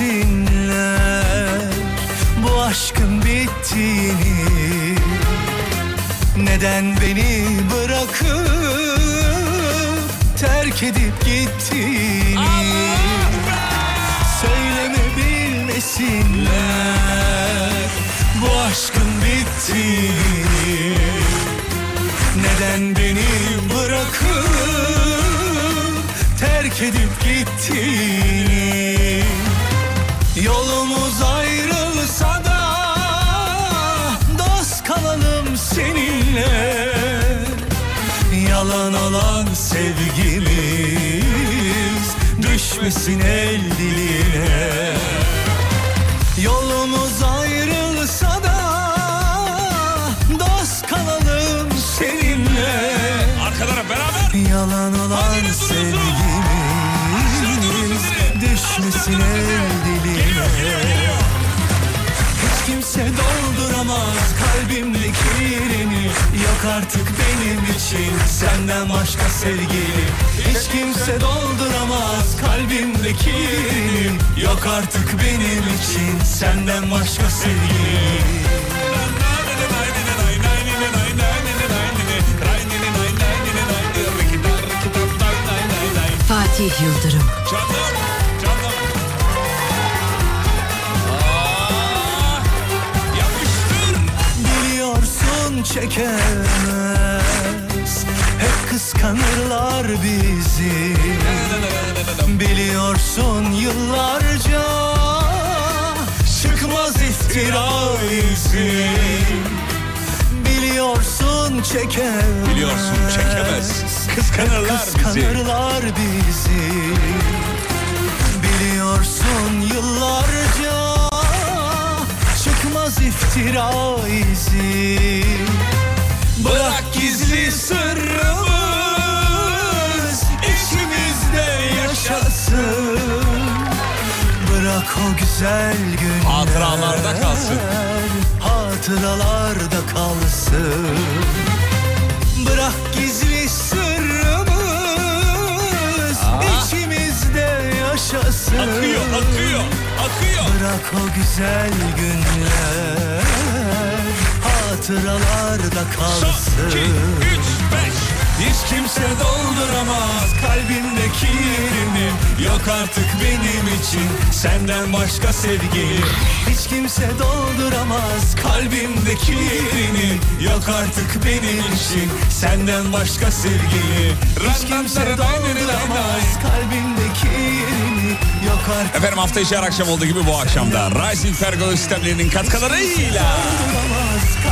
Bilmesinler Bu aşkın bittiğini Neden beni bırakıp Terk edip gittiğini Söyleme bilmesinler Bu aşkın bittiğini Neden beni bırakıp terk edip gittiğini Yolumuz ayrılsa da dost kalalım seninle. Yalan olan sevgimiz düşmesin el diline. Yolumuz ayrılsa da dost kalalım seninle. Arkalara beraber. Yalan olan sevgimiz düşmesin el diline Hiç kimse dolduramaz kalbimdeki yerini Yok artık benim için senden başka sevgili. Hiç kimse dolduramaz kalbimdeki yerini Yok artık benim için senden başka sevgili. Fatih Yıldırım, Canım, Biliyorsun çekemez. Hep kıskanırlar bizi. Biliyorsun yıllarca Çıkmaz iftira izi. Biliyorsun çekemez. Biliyorsun çekemez. Kıskanırlar bizi. Kıskanırlar bizi. Biliyorsun yıllarca Çıkmaz iftira izi Bırak gizli sırrımız içimizde yaşasın. Bırak o güzel günler Hatıralarda kalsın. Hatıralarda kalsın. Bırak gizli sırrımız içimizde yaşasın. Akıyor, akıyor, akıyor. Bırak o güzel günler hatıralarda Son, kalsın iki, üç, beş. Hiç kimse dolduramaz kalbimdeki yerini. Yok artık benim için senden başka sevgili Hiç kimse dolduramaz kalbimdeki yerini. Yok artık benim için senden başka sevgili Hiç kimse dolduramaz kalbimdeki yerini. Yok artık Efendim hafta içi her akşam olduğu gibi bu akşamda Rising Pergola sistemlerinin katkılarıyla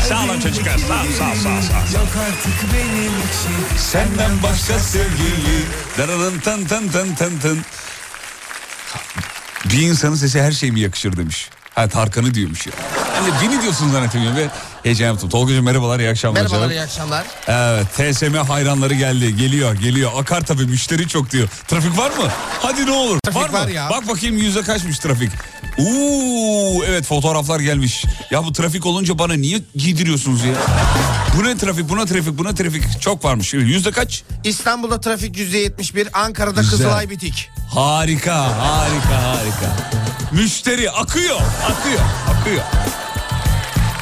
Sağ olun çocuklar sağ sağ sağ sağ. Yok artık benim için Senden başka sevgili Dararın tın tın tın tın tın Bir insanın sesi her şey mi yakışır demiş. Ha Tarkan'ı diyormuş ya. Yani beni diyorsun zannetmiyorum ve heyecan yaptım. Tolga'cığım merhabalar iyi akşamlar Merhabalar canım. iyi akşamlar. Evet TSM hayranları geldi geliyor geliyor akar tabii müşteri çok diyor. Trafik var mı? Hadi ne olur. Trafik var, var mı? ya. Bak bakayım yüzde kaçmış trafik. Uuu evet fotoğraflar gelmiş. Ya bu trafik olunca bana niye giydiriyorsunuz ya? Bu ne trafik buna trafik buna trafik çok varmış. Yüzde kaç? İstanbul'da trafik %71, Ankara'da Güzel. Kızılay bitik. Harika harika harika. Müşteri akıyor akıyor akıyor.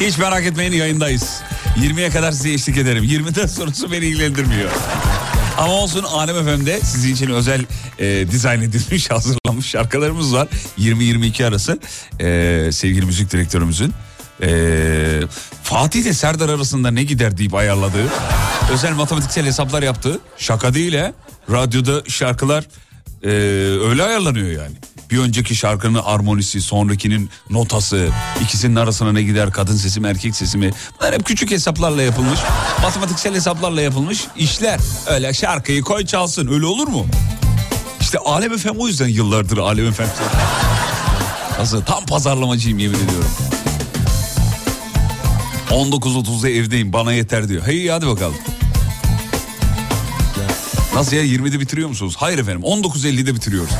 Hiç merak etmeyin yayındayız. 20'ye kadar size eşlik ederim. 20'den sonrası beni ilgilendirmiyor. Ama olsun Alem FM'de sizin için özel e, dizayn edilmiş, hazırlanmış şarkılarımız var. 20-22 arası e, sevgili müzik direktörümüzün e, Fatih ile Serdar arasında ne gider deyip ayarladığı özel matematiksel hesaplar yaptığı şaka değil he. Radyoda şarkılar e, öyle ayarlanıyor yani. Bir önceki şarkının armonisi, sonrakinin notası, ikisinin arasına ne gider, kadın sesi mi, erkek sesi mi? Bunlar hep küçük hesaplarla yapılmış, matematiksel hesaplarla yapılmış işler. Öyle şarkıyı koy çalsın, öyle olur mu? İşte Alem FM o yüzden yıllardır Alem FM. Nasıl? Tam pazarlamacıyım yemin ediyorum. 19.30'da evdeyim bana yeter diyor. Hey hadi bakalım. Nasıl ya 20'de bitiriyor musunuz? Hayır efendim 19.50'de bitiriyoruz.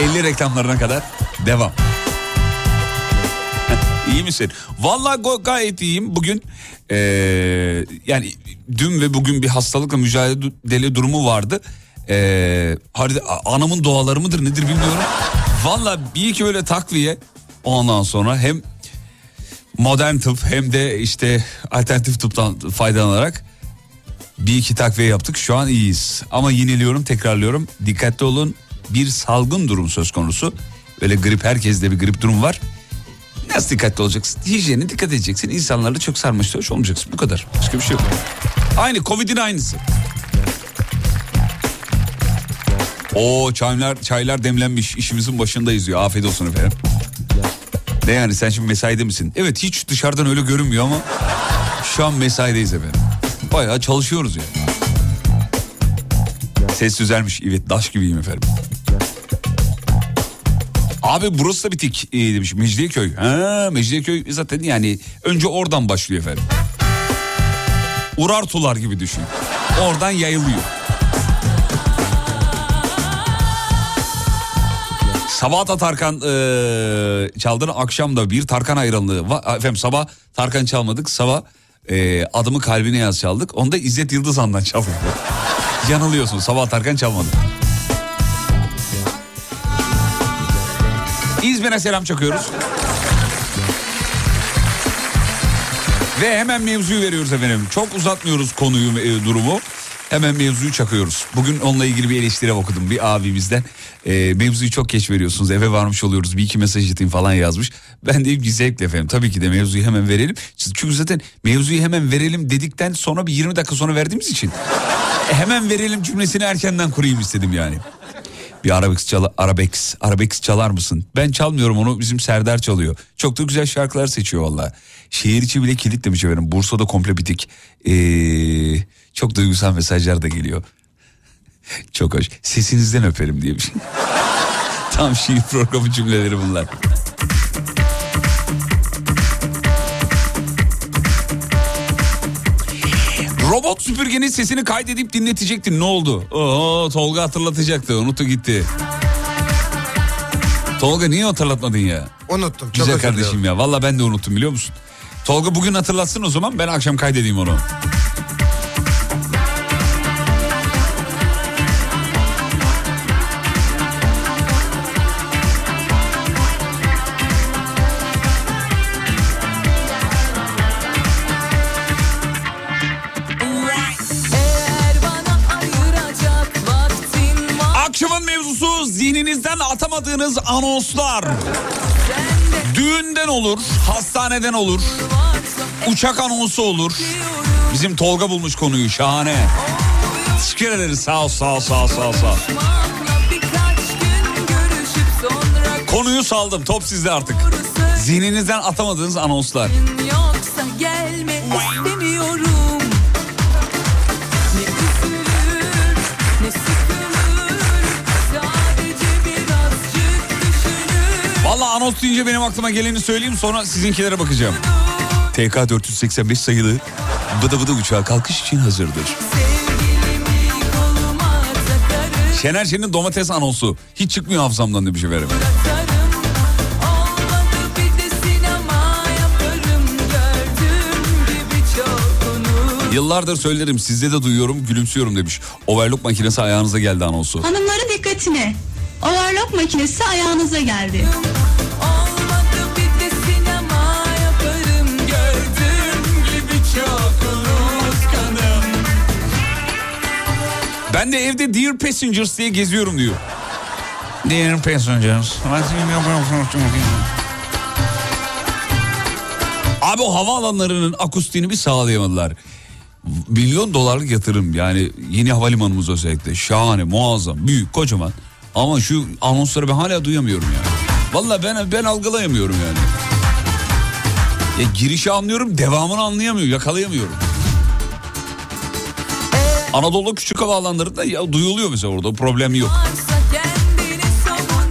50 reklamlarına kadar devam. İyi misin? Vallahi go- gayet iyiyim. Bugün eee, yani dün ve bugün bir hastalıkla mücadele durumu vardı. Ee, hadi anamın duaları mıdır nedir bilmiyorum. Valla bir iki böyle takviye ondan sonra hem modern tıp hem de işte alternatif tıptan faydalanarak bir iki takviye yaptık. Şu an iyiyiz. Ama yineliyorum tekrarlıyorum. Dikkatli olun bir salgın durum söz konusu. Öyle grip herkeste bir grip durum var. Nasıl dikkatli olacaksın? Hijyene dikkat edeceksin. İnsanlarla çok sarmaş dolaş olmayacaksın. Bu kadar. Başka bir şey yok. Aynı Covid'in aynısı. O çaylar çaylar demlenmiş. İşimizin başındayız diyor. Afiyet olsun efendim. Ne yani sen şimdi mesaide misin? Evet hiç dışarıdan öyle görünmüyor ama şu an mesaideyiz efendim. Bayağı çalışıyoruz yani. Ses düzelmiş. Evet daş gibiyim efendim. Abi burası da bitik e, demiş Mecidiyeköy. Ha, Mecidiyeköy zaten yani önce oradan başlıyor efendim. Urartular gibi düşün. Oradan yayılıyor. Sabah da Tarkan e, çaldığını akşam da bir Tarkan hayranlığı. Va, efendim sabah Tarkan çalmadık. Sabah e, adımı kalbine yaz çaldık. Onu da İzzet Yıldızhan'dan çaldık. Yanılıyorsun sabah Tarkan çalmadı. İzmir'e selam çakıyoruz. Ve hemen mevzuyu veriyoruz efendim. Çok uzatmıyoruz konuyu, e, durumu. Hemen mevzuyu çakıyoruz. Bugün onunla ilgili bir eleştiri okudum bir abimizden. E, mevzuyu çok geç veriyorsunuz eve varmış oluyoruz bir iki mesaj atayım falan yazmış. Ben de ki zevkle efendim tabii ki de mevzuyu hemen verelim. Çünkü zaten mevzuyu hemen verelim dedikten sonra bir 20 dakika sonra verdiğimiz için. e, hemen verelim cümlesini erkenden kurayım istedim yani. Bir arabex, çala, arabex, arabex çalar mısın? Ben çalmıyorum onu bizim Serdar çalıyor. Çok da güzel şarkılar seçiyor valla. Şehir içi bile kilit demiş efendim. Bursa'da komple bitik. Ee, çok duygusal mesajlar da geliyor. çok hoş. Sesinizden öperim diye bir şey. Tam şiir programı cümleleri bunlar. Robot süpürgenin sesini kaydedip dinletecektin ne oldu? Oo, Tolga hatırlatacaktı unuttu gitti. Tolga niye hatırlatmadın ya? Unuttum. Güzel kardeşim ya valla ben de unuttum biliyor musun? Tolga bugün hatırlatsın o zaman ben akşam kaydedeyim onu. Atamadığınız anonslar. Düğünden olur, hastaneden olur, uçak anonsu olur. Bizim Tolga bulmuş konuyu şahane. Teşekkür ederiz sağ ol sağ ol sağ ol sağ ol. Sağ Konuyu saldım top sizde artık. Zihninizden atamadığınız anonslar. Anons deyince benim aklıma geleni söyleyeyim sonra sizinkilere bakacağım. TK 485 sayılı Bıdı Bıdı uçağı kalkış için hazırdır. Şener Şen'in domates anonsu. Hiç çıkmıyor hafızamdan demiş efendim. Yıllardır söylerim sizde de duyuyorum gülümsüyorum demiş. Overlock makinesi ayağınıza geldi anonsu. Hanımların dikkatine. Overlock makinesi ayağınıza geldi. Ben de evde Dear Passengers diye geziyorum diyor. Dear Passengers. Abi o havaalanlarının akustiğini bir sağlayamadılar. Milyon dolarlık yatırım yani yeni havalimanımız özellikle şahane muazzam büyük kocaman ama şu anonsları ben hala duyamıyorum yani. Valla ben ben algılayamıyorum yani. Ya girişi anlıyorum devamını anlayamıyorum yakalayamıyorum. Anadolu küçük havaalanlarında ya duyuluyor mesela orada problem yok.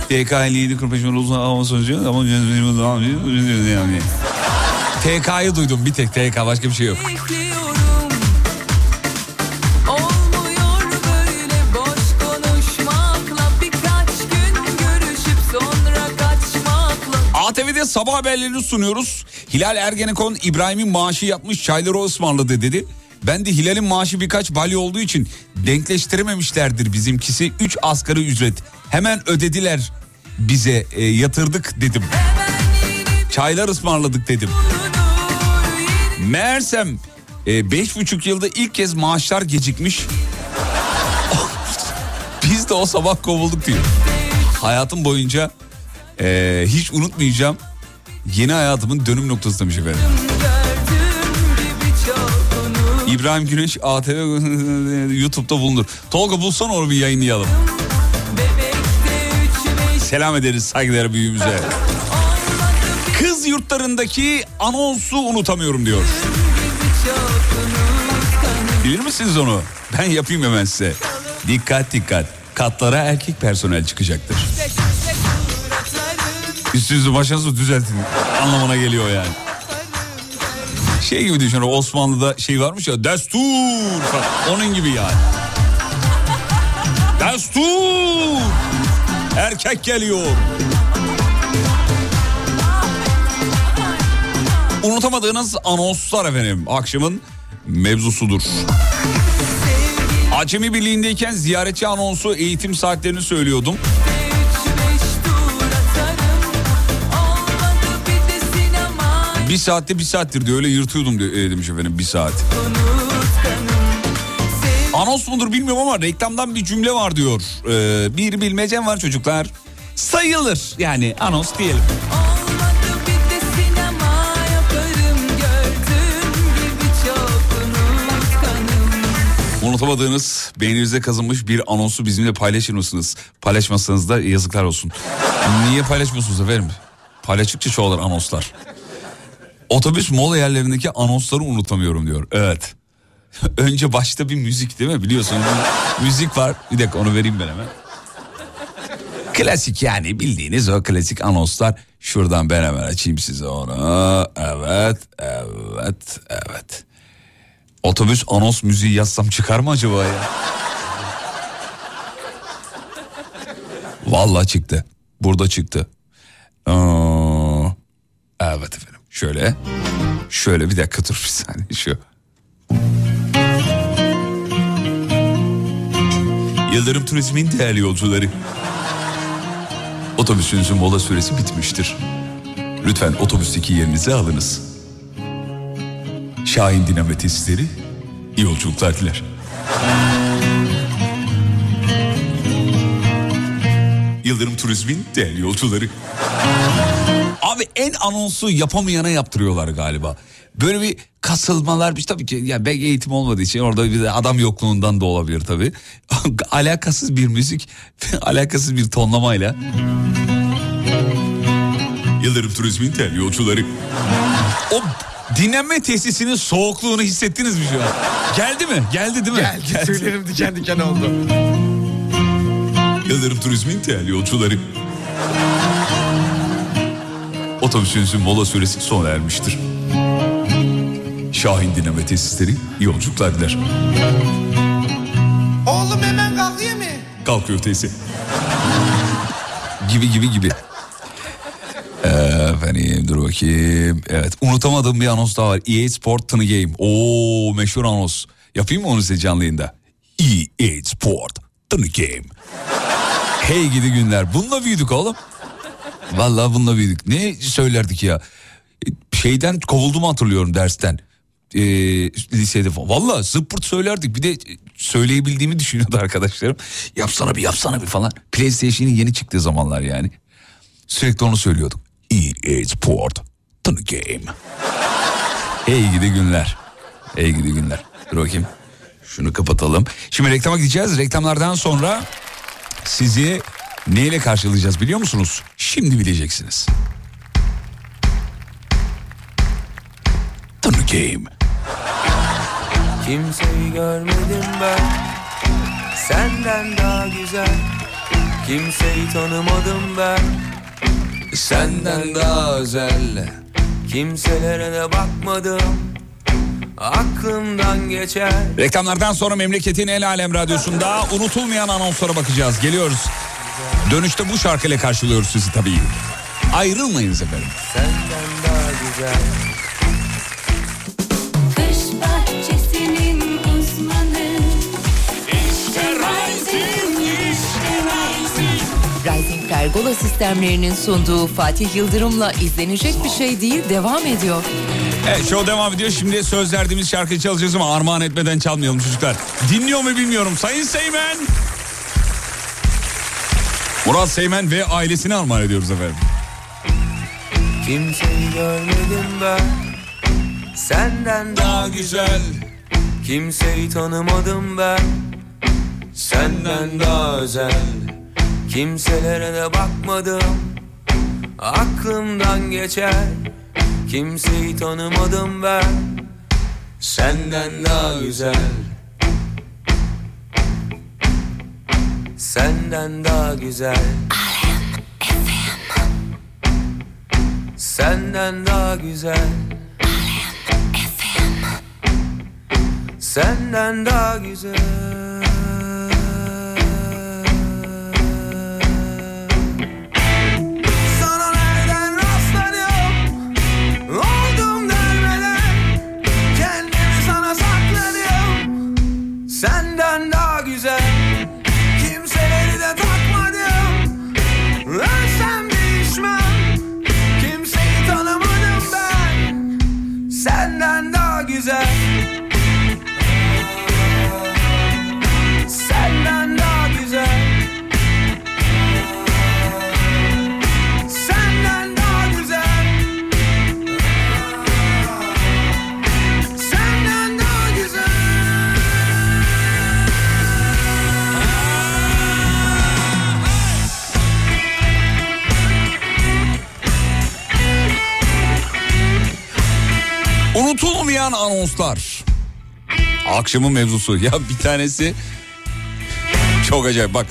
TK 57 45 uzun hava sonucu ama yani. TK'yı duydum bir tek TK başka bir şey yok. ATV'de sabah haberlerini sunuyoruz. Hilal Ergenekon İbrahim'in maaşı yapmış çayları o ısmarladı dedi. Ben de Hilal'in maaşı birkaç balya olduğu için denkleştirememişlerdir bizimkisi. 3 asgari ücret. Hemen ödediler bize e, yatırdık dedim. Çaylar ısmarladık dedim. Meğersem e, beş buçuk yılda ilk kez maaşlar gecikmiş. Biz de o sabah kovulduk diyor. Hayatım boyunca e, hiç unutmayacağım. Yeni hayatımın dönüm noktası demiş efendim. İbrahim Güneş ATV YouTube'da bulunur. Tolga bulsan onu bir yayınlayalım. Selam ederiz saygıdeğer büyüğümüze. Kız yurtlarındaki anonsu unutamıyorum diyor. Bilir misiniz onu? Ben yapayım hemen size. Dikkat dikkat. Katlara erkek personel çıkacaktır. Üstünüzü başınızı düzeltin anlamına geliyor yani. Şey gibi düşün Osmanlı'da şey varmış ya destur onun gibi yani. Destur! Erkek geliyor. Unutamadığınız anonslar efendim akşamın mevzusudur. Acemi Birliği'ndeyken ziyaretçi anonsu eğitim saatlerini söylüyordum. Bir saatte bir saattir diyor öyle yırtıyordum diyor, e, demiş efendim bir saat. Anons mudur bilmiyorum ama reklamdan bir cümle var diyor. Ee, bir bilmecem var çocuklar. Sayılır yani anons diyelim. Unutamadığınız beyninize kazınmış bir anonsu bizimle paylaşır mısınız? Paylaşmazsanız da yazıklar olsun. Niye paylaşmıyorsunuz efendim? Paylaştıkça çoğalır anonslar. Otobüs mola yerlerindeki anonsları unutamıyorum diyor. Evet. Önce başta bir müzik değil mi? Biliyorsunuz müzik var. Bir dakika onu vereyim ben hemen. Klasik yani bildiğiniz o klasik anonslar. Şuradan ben hemen açayım size onu. Evet, evet, evet. Otobüs anons müziği yazsam çıkar mı acaba ya? Vallahi çıktı. Burada çıktı. Evet efendim. Şöyle. Şöyle bir dakika dur bir saniye şu. Yıldırım Turizm'in değerli yolcuları. Otobüsünüzün mola süresi bitmiştir. Lütfen otobüsteki yerinizi alınız. Şahin Dinamo Tesisleri iyi yolculuklar diler. Yıldırım Turizm'in değerli yolcuları. Abi en anonsu yapamayana yaptırıyorlar galiba. Böyle bir kasılmalar bir tabii ki ya belki eğitim olmadığı için orada bir de adam yokluğundan da olabilir tabii. alakasız bir müzik, alakasız bir tonlamayla. Yıldırım Turizm'in değerli yolcuları. O dinlenme tesisinin soğukluğunu hissettiniz mi şu an? Geldi mi? Geldi değil mi? Geldi. Tüylerim diken diken oldu. Yıldırım Turizm'in değerli yolcuları. Otobüsünüzün mola süresi sona ermiştir. Şahin Dinamo Tesisleri yolculuklar diler. Oğlum hemen kalkıyor mu? Kalkıyor teyze. gibi gibi gibi. Efendim dur bakayım. Evet unutamadığım bir anons daha var. EA Sport Tını Game. Oo meşhur anons. Yapayım mı onu size canlı yayında? EA Sport Tını Game. Hey gidi günler. Bununla büyüdük oğlum. Vallahi bununla büyüdük. Ne söylerdik ya? Şeyden kovuldum hatırlıyorum dersten. Ee, lisede falan. Valla zıppırt söylerdik. Bir de söyleyebildiğimi düşünüyordu arkadaşlarım. Yapsana bir yapsana bir falan. PlayStation'in yeni çıktığı zamanlar yani. Sürekli onu söylüyorduk. EA Sport. The Game. Hey gidi günler. Hey gidi günler. Dur bakayım. Şunu kapatalım. Şimdi reklama gideceğiz. Reklamlardan sonra sizi neyle karşılayacağız biliyor musunuz? Şimdi bileceksiniz. The Game. Kimseyi görmedim ben Senden daha güzel Kimseyi tanımadım ben Senden daha özel. Kimselere de bakmadım Aklımdan geçer Reklamlardan sonra memleketin el alem radyosunda unutulmayan anonslara bakacağız. Geliyoruz. Dönüşte bu şarkıyla karşılıyoruz sizi tabii. Ayrılmayınız efendim. Senden daha güzel. Rising Pergola sistemlerinin sunduğu Fatih Yıldırım'la izlenecek bir şey değil devam ediyor. Evet show devam ediyor. Şimdi söz verdiğimiz şarkıyı çalacağız ama armağan etmeden çalmayalım çocuklar. Dinliyor mu bilmiyorum. Sayın Seymen. Murat Seymen ve ailesini armağan ediyoruz efendim. Kimseyi görmedim ben. Senden daha güzel. Kimseyi tanımadım ben. Senden daha özel. Kimselere de bakmadım. Aklımdan geçer. Kimseyi tanımadım ben. Senden daha güzel Senden daha güzel. Senden daha güzel. Senden daha güzel Unutulmayan anonslar. Akşamın mevzusu. Ya bir tanesi çok acayip. Bak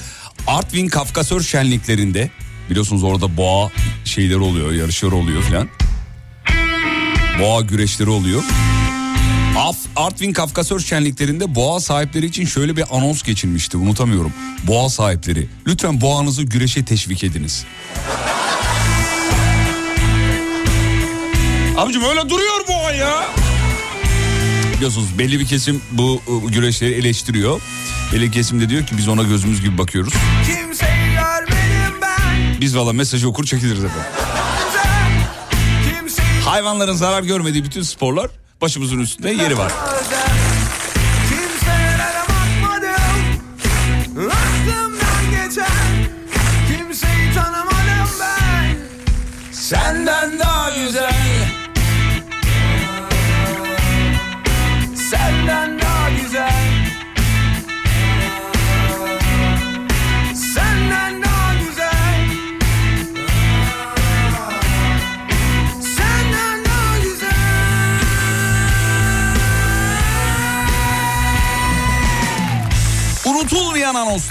Artvin Kafkasör şenliklerinde biliyorsunuz orada boğa şeyleri oluyor, yarışları oluyor filan. Boğa güreşleri oluyor. Af, Artvin Kafkasör şenliklerinde boğa sahipleri için şöyle bir anons geçilmişti unutamıyorum. Boğa sahipleri lütfen boğanızı güreşe teşvik ediniz. Abicim öyle duruyor boğa ya. Biliyorsunuz belli bir kesim bu güreşleri eleştiriyor. Belli bir kesim de diyor ki biz ona gözümüz gibi bakıyoruz. Biz valla mesajı okur çekiliriz efendim. Hayvanların zarar görmediği bütün sporlar başımızın üstünde yeri var.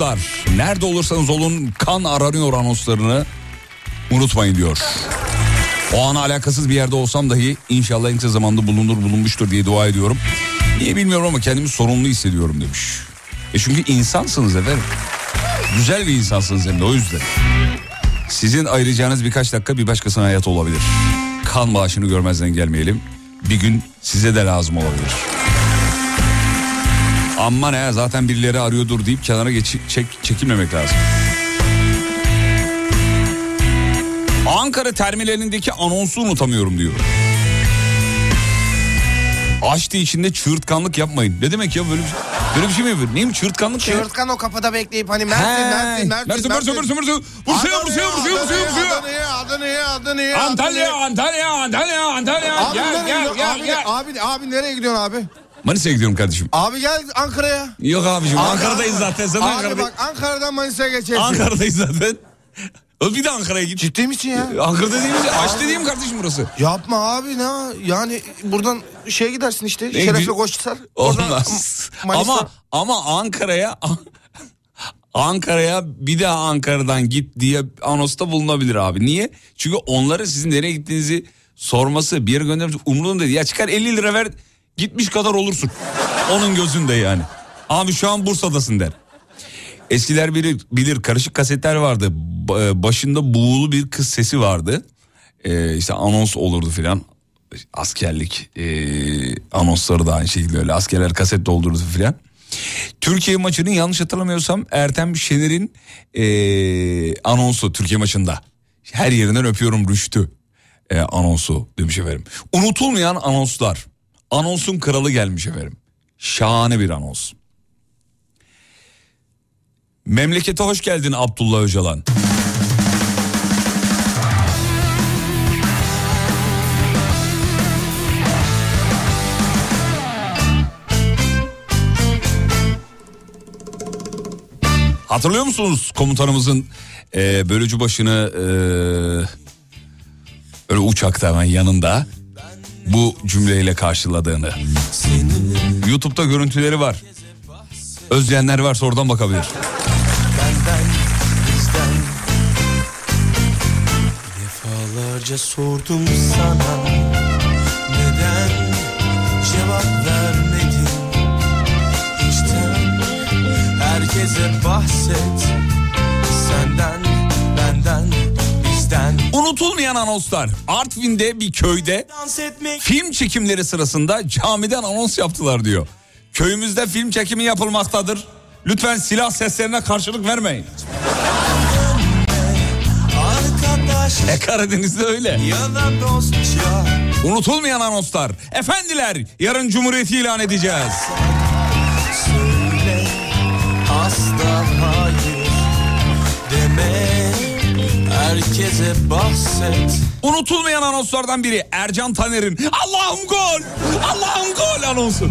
Anonslar. Nerede olursanız olun kan aranıyor anonslarını unutmayın diyor. O ana alakasız bir yerde olsam dahi inşallah en kısa zamanda bulunur bulunmuştur diye dua ediyorum. Niye bilmiyorum ama kendimi sorumlu hissediyorum demiş. E çünkü insansınız efendim. Güzel bir insansınız hem de o yüzden. Sizin ayıracağınız birkaç dakika bir başkasının hayatı olabilir. Kan bağışını görmezden gelmeyelim. Bir gün size de lazım olabilir. Aman ya zaten birileri arıyordur deyip kenara geç, çek, çekilmemek lazım. Ankara terminalindeki anonsu unutamıyorum diyor. Açtı içinde çığırtkanlık yapmayın. Ne demek ya böyle bir, böyle bir şey mi yapıyor? Neyim çığırtkanlık ya? Çığırtkan o kapıda bekleyip hani Mersin, Mersin, Mersin, Mersin, Mersin, Mersin, Mersin. Bursa'ya, Bursa'ya, Bursa'ya, Bursa'ya, Bursa'ya. Adana'ya, Adana'ya, Adana'ya. Antalya, Antalya, Antalya, Antalya. Abi Gel, gel, gel, Abi, gel. abi, abi nereye gidiyorsun abi? Manisa'ya gidiyorum kardeşim. Abi gel Ankara'ya. Yok abicim Abi- Ankara'dayız zaten. Sen Abi Ankara'dayız. bak Ankara'dan Manisa'ya geçersin. Ankara'dayız zaten. Oğlum Bir de Ankara'ya git. Ciddi misin ya? Ankara'da değil mi? Aç dediğim kardeşim burası. Yapma abi ne yani buradan şeye gidersin işte Ne Şerefli gi- Koçhisar. Olmaz. Ama ama Ankara'ya Ankara'ya bir daha Ankara'dan git diye anosta bulunabilir abi. Niye? Çünkü onlara sizin nereye gittiğinizi sorması bir yere göndermesi umurunda değil. Ya çıkar 50 lira ver gitmiş kadar olursun. Onun gözünde yani. Abi şu an Bursa'dasın der. Eskiler bilir, bilir karışık kasetler vardı. Ba- Başında buğulu bir kız sesi vardı. Ee, işte anons olurdu filan. Askerlik ee, anonsları da aynı şekilde öyle. Askerler kaset doldurdu filan. Türkiye maçının yanlış hatırlamıyorsam Ertem Şener'in eee, anonsu Türkiye maçında. Her yerinden öpüyorum Rüştü eee, anonsu demiş efendim. Unutulmayan anonslar. Anonsun kralı gelmiş efendim. Şahane bir anons. Memlekete hoş geldin Abdullah Öcalan. Hatırlıyor musunuz komutanımızın e, bölücü başını e, öyle uçakta hemen yanında bu cümleyle karşıladığını. YouTube'da görüntüleri var. Özleyenler varsa oradan bakabilir. Defalarca sordum sana Neden cevap vermedin İçten herkese bahset anonslar. Artvin'de bir köyde film çekimleri sırasında camiden anons yaptılar diyor. Köyümüzde film çekimi yapılmaktadır. Lütfen silah seslerine karşılık vermeyin. E Karadeniz'de öyle. Unutulmayan anonslar. Efendiler yarın Cumhuriyeti ilan edeceğiz. Herkese bahset Unutulmayan anonslardan biri Ercan Taner'in Allah'ım gol! Allah'ım gol anonsu.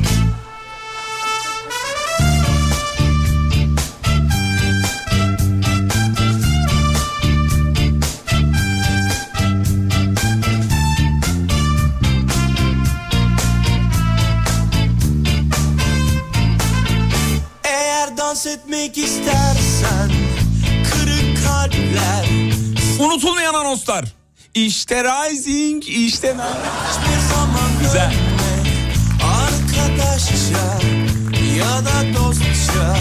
Eğer dans etmek istersen Kırık kalpler Unutulmayan anonslar. İşte Rising, işte Güzel. Arkadaşça ya da dostça.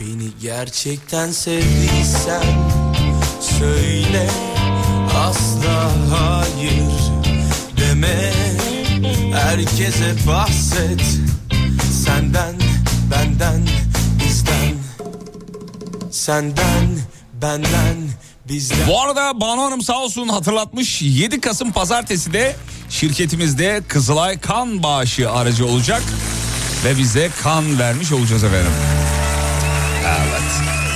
Beni gerçekten sevdiysen Söyle asla hayır deme. Herkese bahset Senden, benden, bizden Senden, benden, bizden Bu arada Banu Hanım sağ olsun hatırlatmış 7 Kasım pazartesi de şirketimizde Kızılay kan bağışı aracı olacak ve bize kan vermiş olacağız efendim. Evet.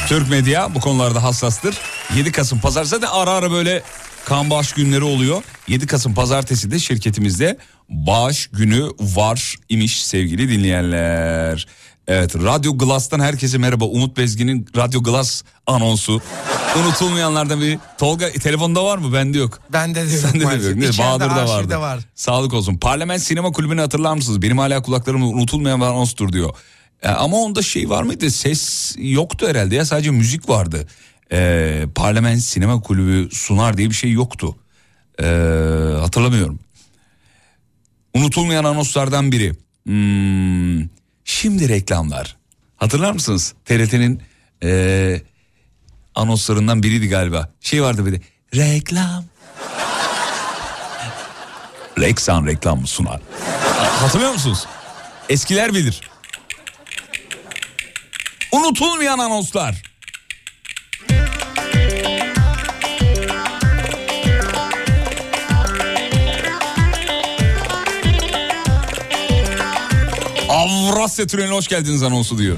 Türk medya bu konularda hassastır. 7 Kasım pazar zaten ara ara böyle kan bağış günleri oluyor. 7 Kasım pazartesi de şirketimizde bağış günü var imiş sevgili dinleyenler. Evet Radyo Glass'tan herkese merhaba. Umut Bezgin'in Radyo Glass anonsu. Unutulmayanlardan biri. Tolga telefonda var mı? Bende yok. Bende de yok Sende de yok. İçeride, Bahadır'da vardı. var. Sağlık olsun. Parlament Sinema Kulübü'nü hatırlar mısınız? Benim hala kulaklarımda unutulmayan bir anonstur diyor. E, ama onda şey var mıydı? Ses yoktu herhalde ya sadece müzik vardı. E, Parlament Sinema Kulübü sunar diye bir şey yoktu. E, hatırlamıyorum. Unutulmayan anonslardan biri. Hmm, şimdi reklamlar. Hatırlar mısınız? TRT'nin e, anonslarından biriydi galiba. Şey vardı bir de. Reklam. Rexan reklam sunar? Hatırlıyor musunuz? Eskiler bilir. Unutulmayan anonslar. Avrasya Tüneli'ne hoş geldiniz anonsu diyor.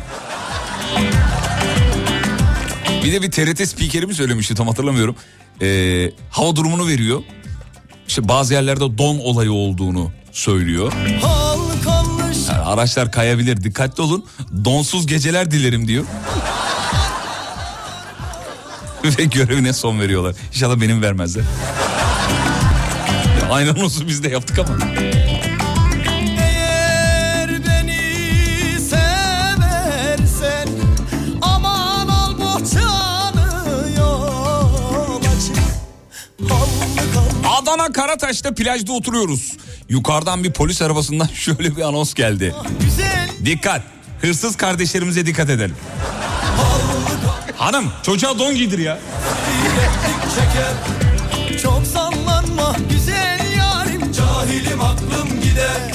Bir de bir TRT spikeri mi söylemişti tam hatırlamıyorum. Ee, hava durumunu veriyor. İşte bazı yerlerde don olayı olduğunu söylüyor. Yani araçlar kayabilir dikkatli olun. Donsuz geceler dilerim diyor. Ve görevine son veriyorlar. İnşallah benim vermezler. Aynı anonsu biz de yaptık ama. Adana Karataş'ta plajda oturuyoruz. Yukarıdan bir polis arabasından şöyle bir anons geldi. güzel Dikkat! Hırsız kardeşlerimize dikkat edelim. Hanım çocuğa don giydir ya. Çok sallanma güzel yarim Cahilim aklım gider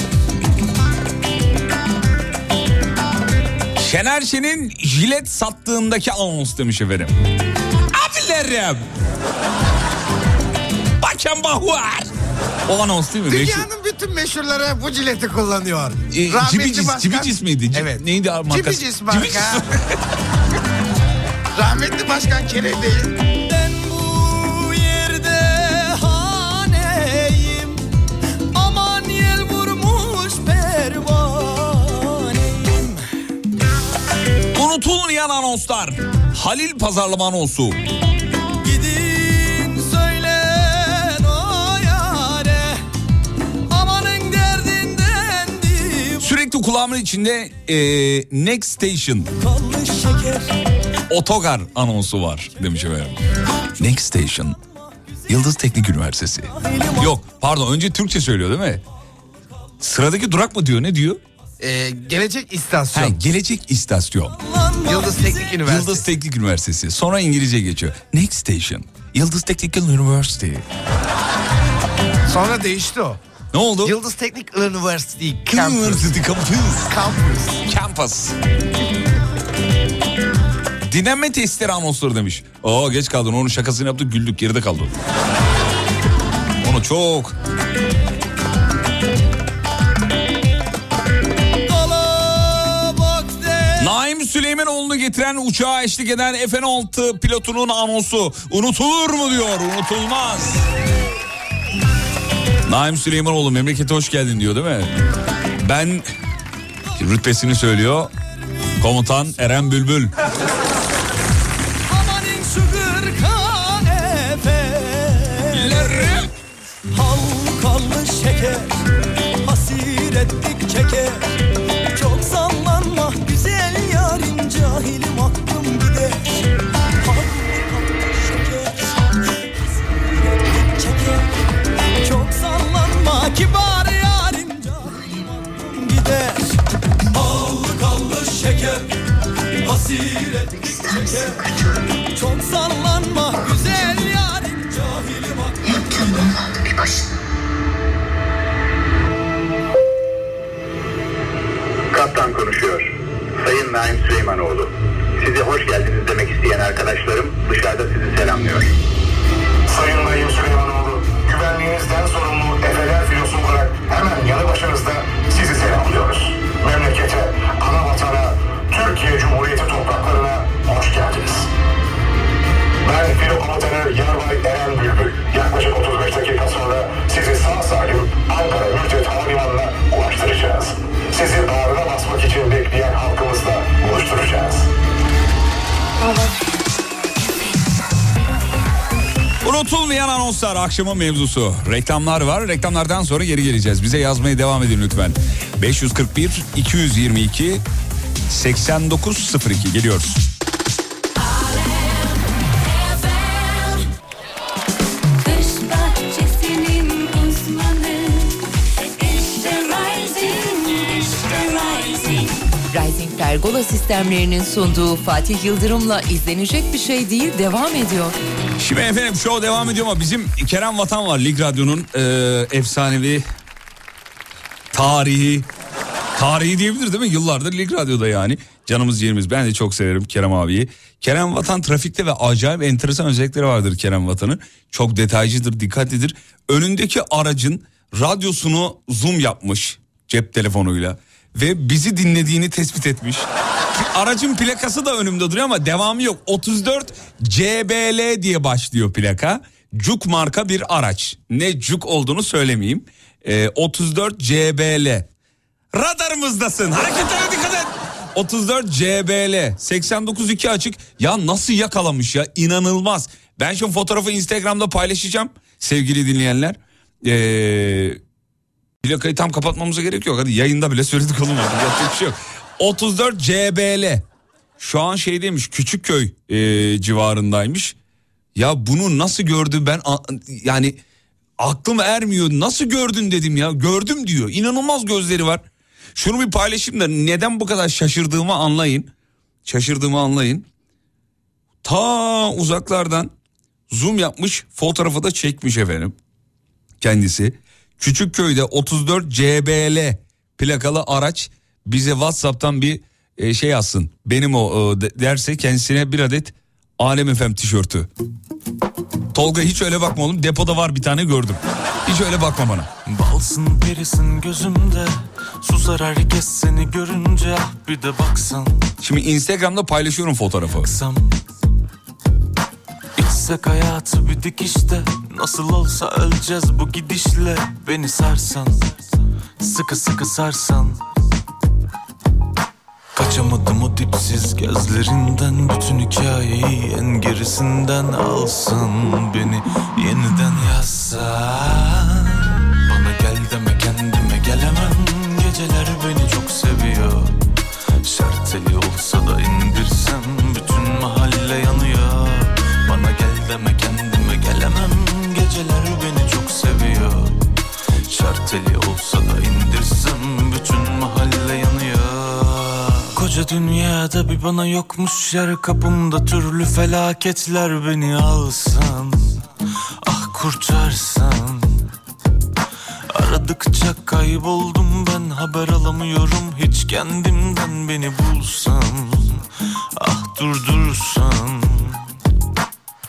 Şener Şen'in jilet sattığındaki anons demiş efendim. Abilerim. Bakın bahuar. O anons değil mi? Meşhur- Dünyanın bütün meşhurları bu cileti kullanıyor. E, Cibicis, başkan- Cibicis miydi? Cib- Evet. Neydi abi markası? Cibicis marka. Cibicis. Rahmetli başkan pervaneyim Unutulmayan anonslar. Halil pazarlama anonsu. Kulağımın içinde e, Next Station otogar anonsu var demiş efendim. Next Station Yıldız Teknik Üniversitesi. Yok pardon önce Türkçe söylüyor değil mi? Sıradaki durak mı diyor ne diyor? Ee, gelecek Ha, istasyon. gelecek istasyon. Yıldız Teknik Üniversitesi. Yıldız Teknik Üniversitesi. Sonra İngilizce geçiyor. Next Station. Yıldız Technical University. Sonra değişti o. Ne oldu? Yıldız Teknik Üniversitesi Campus. University Campus. Campus. Campus. Dinlenme testleri anonsları demiş. Oo geç kaldın onun şakasını yaptık güldük geride kaldı. Onu çok. Naim Süleymanoğlu'nu getiren uçağa eşlik eden F-16 pilotunun anonsu unutulur mu diyor unutulmaz. Naim Süleymanoğlu memlekete hoş geldin diyor değil mi? Ben rütbesini söylüyor. Komutan Eren Bülbül. Halkalı şeker Hasir Halkalı şeker Hasir ettik çeker Çok sallanma güzel yarim Cahilim aklım Kaptan konuşuyor. Sayın Naim Süleymanoğlu. Size hoş geldiniz demek isteyen arkadaşlarım dışarıda sizi selamlıyor. Sayın Naim Süleymanoğlu, güvenliğinizden sorumlu Efeler filosu olarak hemen yanı başınızda sizi selamlıyoruz. Türkiye Cumhuriyeti topraklarına hoş geldiniz. Ben filo komutanı Yarbay Eren Bülbül. Yaklaşık 35 dakika sonra sizi sağ salim Ankara Mürtet Havalimanı'na ulaştıracağız. Sizi bağrına basmak için bekleyen halkımızla buluşturacağız. Unutulmayan anonslar akşamın mevzusu. Reklamlar var. Reklamlardan sonra geri geleceğiz. Bize yazmaya devam edin lütfen. 541 222 8902 geliyoruz. Rising Pergola sistemlerinin sunduğu Fatih Yıldırım'la izlenecek bir şey değil devam ediyor. Şimdi efendim show devam ediyor ama bizim Kerem Vatan var Lig Radyo'nun e, efsanevi tarihi tarihi diyebilir değil mi? Yıllardır Lig Radyo'da yani. Canımız yerimiz. Ben de çok severim Kerem abiyi. Kerem Vatan trafikte ve acayip enteresan özellikleri vardır Kerem Vatan'ın. Çok detaycıdır, dikkatlidir. Önündeki aracın radyosunu zoom yapmış cep telefonuyla ve bizi dinlediğini tespit etmiş. Aracın plakası da önümde duruyor ama devamı yok. 34 CBL diye başlıyor plaka. Cuk marka bir araç. Ne Cuk olduğunu söylemeyeyim. Ee, 34 CBL. Radarımızdasın. Hareketlere dikkat et. 34 CBL 89.2 açık. Ya nasıl yakalamış ya inanılmaz. Ben şu fotoğrafı Instagram'da paylaşacağım sevgili dinleyenler. Ee, plakayı tam kapatmamıza gerek yok. Hadi yayında bile söyledik oğlum yapacak bir şey yok. 34 CBL. Şu an şeydeymiş Küçükköy e, civarındaymış. Ya bunu nasıl gördü ben yani aklım ermiyor. Nasıl gördün dedim ya. Gördüm diyor. İnanılmaz gözleri var. Şunu bir paylaşayım da neden bu kadar şaşırdığımı anlayın. Şaşırdığımı anlayın. Ta uzaklardan zoom yapmış fotoğrafı da çekmiş efendim. Kendisi. Küçükköy'de 34 CBL plakalı araç bize WhatsApp'tan bir e, şey yazsın. Benim o e, de- derse kendisine bir adet Alem Efem tişörtü. Tolga hiç öyle bakma oğlum. Depoda var bir tane gördüm. Hiç öyle bakma bana. Balsın perisin gözümde Susar herkes seni görünce ah bir de baksan Şimdi Instagram'da paylaşıyorum fotoğrafı. Baksam İçsek hayatı bir dikişte Nasıl olsa öleceğiz bu gidişle Beni sarsan Sıkı sıkı sarsan Kaçamadım o dipsiz gözlerinden Bütün hikayeyi en gerisinden alsın Beni. Yeniden yazsan Bana gel deme kendime gelemem. Geceler beni çok seviyor. Şarteli olsa da indirsem Bütün mahalle yanıyor. Bana gel deme kendime gelemem. Geceler beni çok seviyor. Şarteli olsa da indirsem Koca dünyada bir bana yokmuş yer. Kapımda türlü felaketler beni alsan Ah kurtarsan Aradıkça kayboldum ben. Haber alamıyorum. Hiç kendimden beni bulsam. Ah durdursan.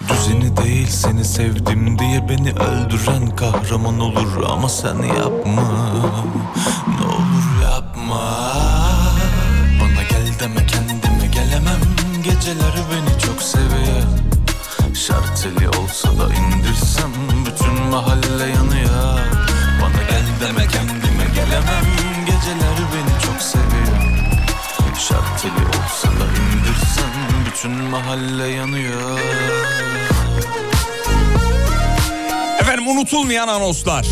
Düzeni değil seni sevdim diye beni öldüren kahraman olur. Ama sen yapma. Ne olur yapma Geceler beni çok seviyor. Şarteli olsa da indirsem Bütün mahalle yanıyor. Bana gel deme kendime gelemem. Geceler beni çok seviyor. Şarteli olsa da indirsem Bütün mahalle yanıyor. Efendim unutulmayan anonslar.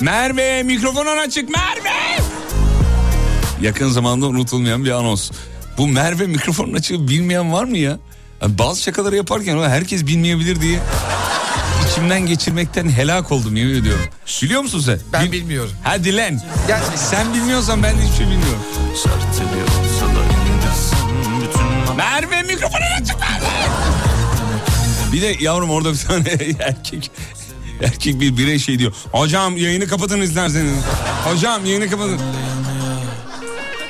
Merve mikrofonun açık. Merve. Yakın zamanda unutulmayan bir anons. Bu Merve mikrofonun açığı bilmeyen var mı ya? Yani bazı şakaları yaparken herkes bilmeyebilir diye içimden geçirmekten helak oldum yemin ediyorum. Biliyor musun sen? Ben bilmiyorum. Hadi lan. Gerçekten. Sen bilmiyorsan ben de hiçbir şey bilmiyorum. Merve mikrofonun açık. Bir de yavrum orada bir tane erkek erkek bir birey şey diyor. Hocam yayını kapatın izlerseniz. Hocam yayını kapatın.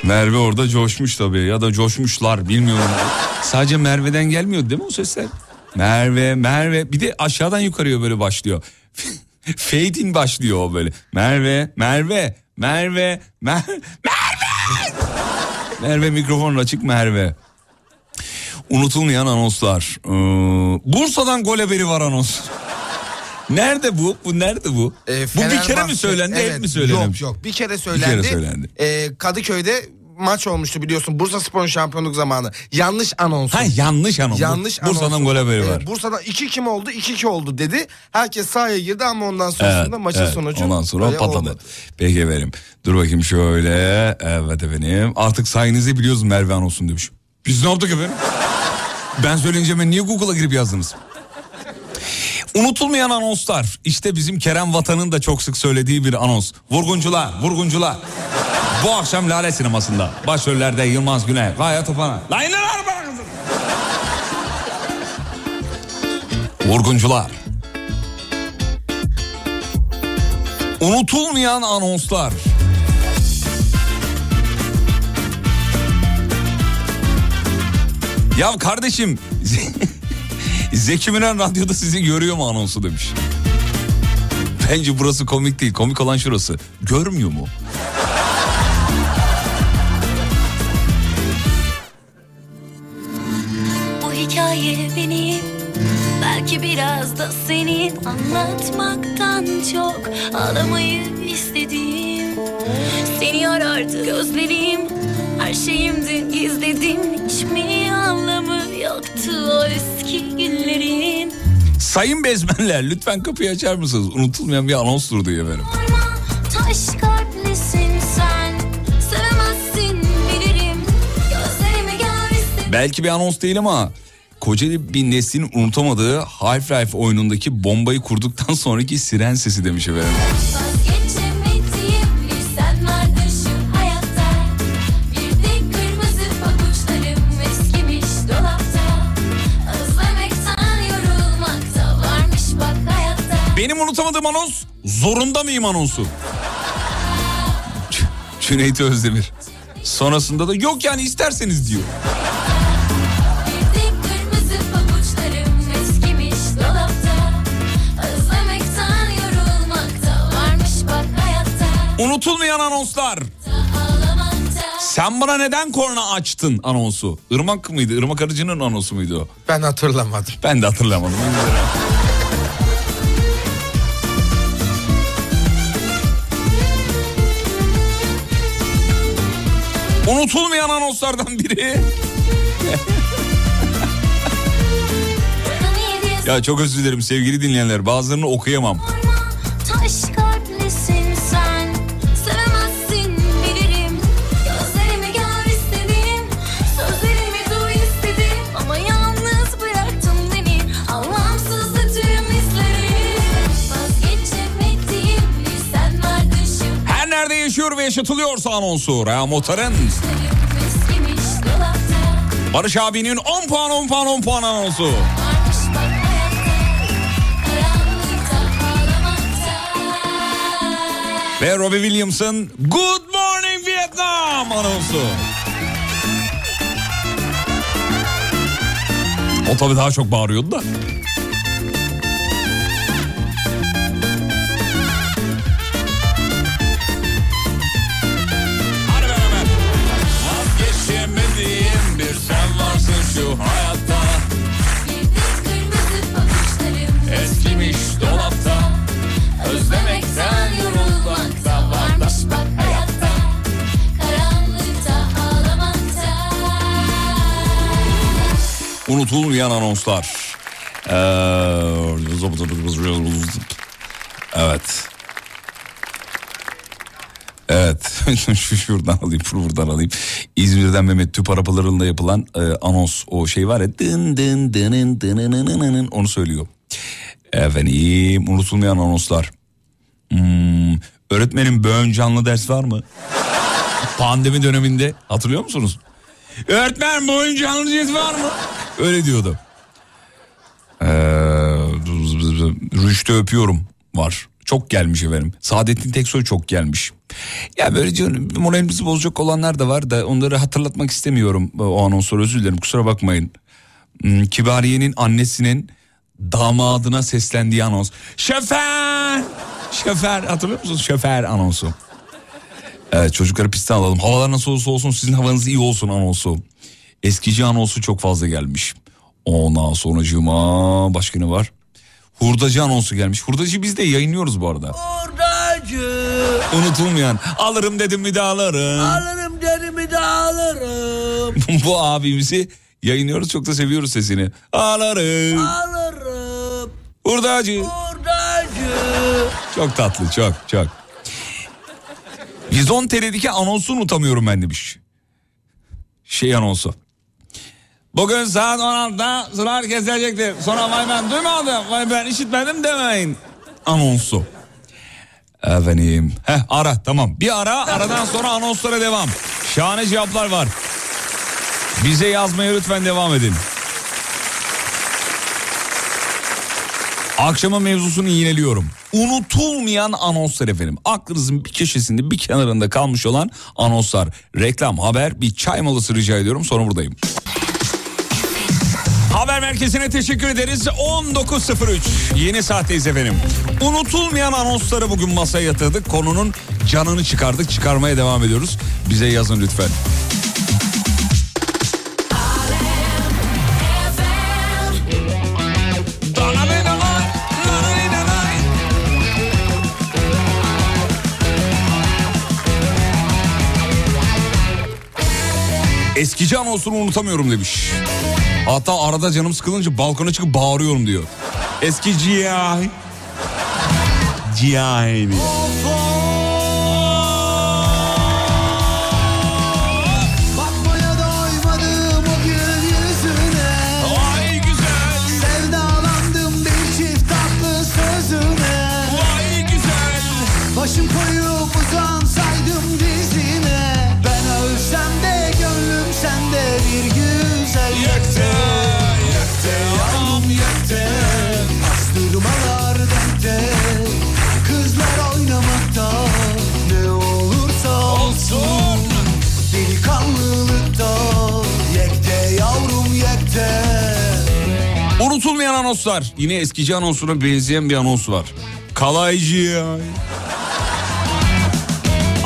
Merve orada coşmuş tabii ya da coşmuşlar bilmiyorum. Sadece Merve'den gelmiyor değil mi o sesler? Merve, Merve bir de aşağıdan yukarıya böyle başlıyor. Fade in başlıyor o böyle. Merve, Merve, Merve, Mer Merve. Merve mikrofonun açık Merve. Unutulmayan anonslar. Ee, Bursa'dan gol haberi var anons. Nerede bu? Bu nerede bu? Ee, bu bir kere mi söylendi Evet, hep mi söylenmiş? Yok yok bir kere söylendi. söylendi. Ee, Kadıköy'de maç olmuştu biliyorsun Bursa Spor şampiyonluk zamanı. Yanlış anons. Ha yanlış anons. Yanlış Bursa'dan anons. gol haberi var. Evet, Bursa'dan 2-2 mi oldu 2-2 oldu dedi. Herkes sahaya girdi ama ondan sonrasında Evet, maçın evet. sonucu Ondan sonra patladı. olmadı. Peki efendim. Dur bakayım şöyle. Evet efendim. Artık sayenizde biliyoruz Merve anonsun demiş. Biz ne yaptık efendim? ben söyleyince ben niye Google'a girip yazdınız? Unutulmayan anonslar. İşte bizim Kerem Vatan'ın da çok sık söylediği bir anons. Vurguncular, vurguncular. Bu akşam Lale Sineması'nda. Başrollerde Yılmaz Güney, Gaye Topana. Lan inin kızım. Vurguncular. Unutulmayan anonslar. Ya kardeşim Zeki Müren radyoda sizi görüyor mu anonsu demiş. Bence burası komik değil. Komik olan şurası. Görmüyor mu? Bu hikaye benim Belki biraz da senin Anlatmaktan çok Ağlamayı istedim Seni arardı gözlerim Her şeyimdi gizledim Hiç mi anlamı yoktu o eski günlerin Sayın bezmenler lütfen kapıyı açar mısınız? Unutulmayan bir anonstur diye efendim. Taş kalplisin sen Sevemezsin bilirim Belki bir anons değil ama Kocaeli bir neslin unutamadığı Half-Life oyunundaki bombayı kurduktan sonraki siren sesi demiş efendim. Unutamadığım anons zorunda mıyım anonsu? Ç- Cüneyt Özdemir. Sonrasında da yok yani isterseniz diyor. Unutulmayan anonslar. Sen bana neden korna açtın anonsu? Irmak mıydı? Irmak Arıcı'nın anonsu muydu o? Ben hatırlamadım. Ben de hatırlamadım. Unutulmayan anonslardan biri. ya çok özür dilerim sevgili dinleyenler. Bazılarını okuyamam. Taş ve yaşatılıyorsa anonsu. Rea Motar'ın Barış abinin 10 puan 10 puan 10 puan anonsu. Ve Robbie Williams'ın Good Morning Vietnam anonsu. O tabii daha çok bağırıyordu da. Unutulmayan anonslar. Ee, Evet. Evet. Şu şuradan alayım, şunu buradan alayım. İzmir'den Mehmet Tüp arabalarında yapılan e, anons o şey var ya dın dın dının dınınınının onu söylüyor. Efendim unutulmayan anonslar. Hmm, öğretmenin böğün canlı ders var mı? Pandemi döneminde hatırlıyor musunuz? Öğretmen böğün canlı ders var mı? Öyle diyordu. Ee, Rüştü öpüyorum var. Çok gelmiş efendim. Saadettin Teksoy çok gelmiş. Ya böyle canım, moralimizi bozacak olanlar da var da onları hatırlatmak istemiyorum o anonsları özür dilerim kusura bakmayın. Hmm, Kibariye'nin annesinin damadına seslendiği anons. Şoför! Şoför hatırlıyor musunuz? Şoför anonsu. Evet çocukları pistten alalım. Havalar nasıl olursa olsun sizin havanız iyi olsun anonsu. Eskici anonsu çok fazla gelmiş. Ondan sonracığıma başka ne var? Hurdacı anonsu gelmiş. Hurdacı biz de yayınlıyoruz bu arada. Hurdacı. Unutulmayan. Alırım dedim mi de alırım. Alırım derimi de alırım. bu abimizi yayınlıyoruz çok da seviyoruz sesini. Alırım. Alırım. Hurdacı. Hurdacı. Çok tatlı çok çok. 110 TL'deki anonsu unutamıyorum ben demiş. Şey anonsu. Bugün saat 16'da sıralar kesilecektir. Sonra vay ben duymadım, vay ben işitmedim demeyin. Anonsu. Efendim. Heh ara tamam. Bir ara aradan sonra anonslara devam. Şahane cevaplar var. Bize yazmaya lütfen devam edin. Akşamın mevzusunu yineliyorum. Unutulmayan anonslar efendim. Aklınızın bir köşesinde bir kenarında kalmış olan anonslar. Reklam, haber, bir çay molası rica ediyorum sonra buradayım. Haber merkezine teşekkür ederiz. 19.03 yeni saatteyiz efendim. Unutulmayan anonsları bugün masaya yatırdık. Konunun canını çıkardık. Çıkarmaya devam ediyoruz. Bize yazın lütfen. Eskici anonsunu unutamıyorum demiş. Hatta arada canım sıkılınca balkona çıkıp bağırıyorum diyor. Eski GI. GI diyor. Anonslar. Yine eskici anonsuna benzeyen bir anons var. Kalaycı ya.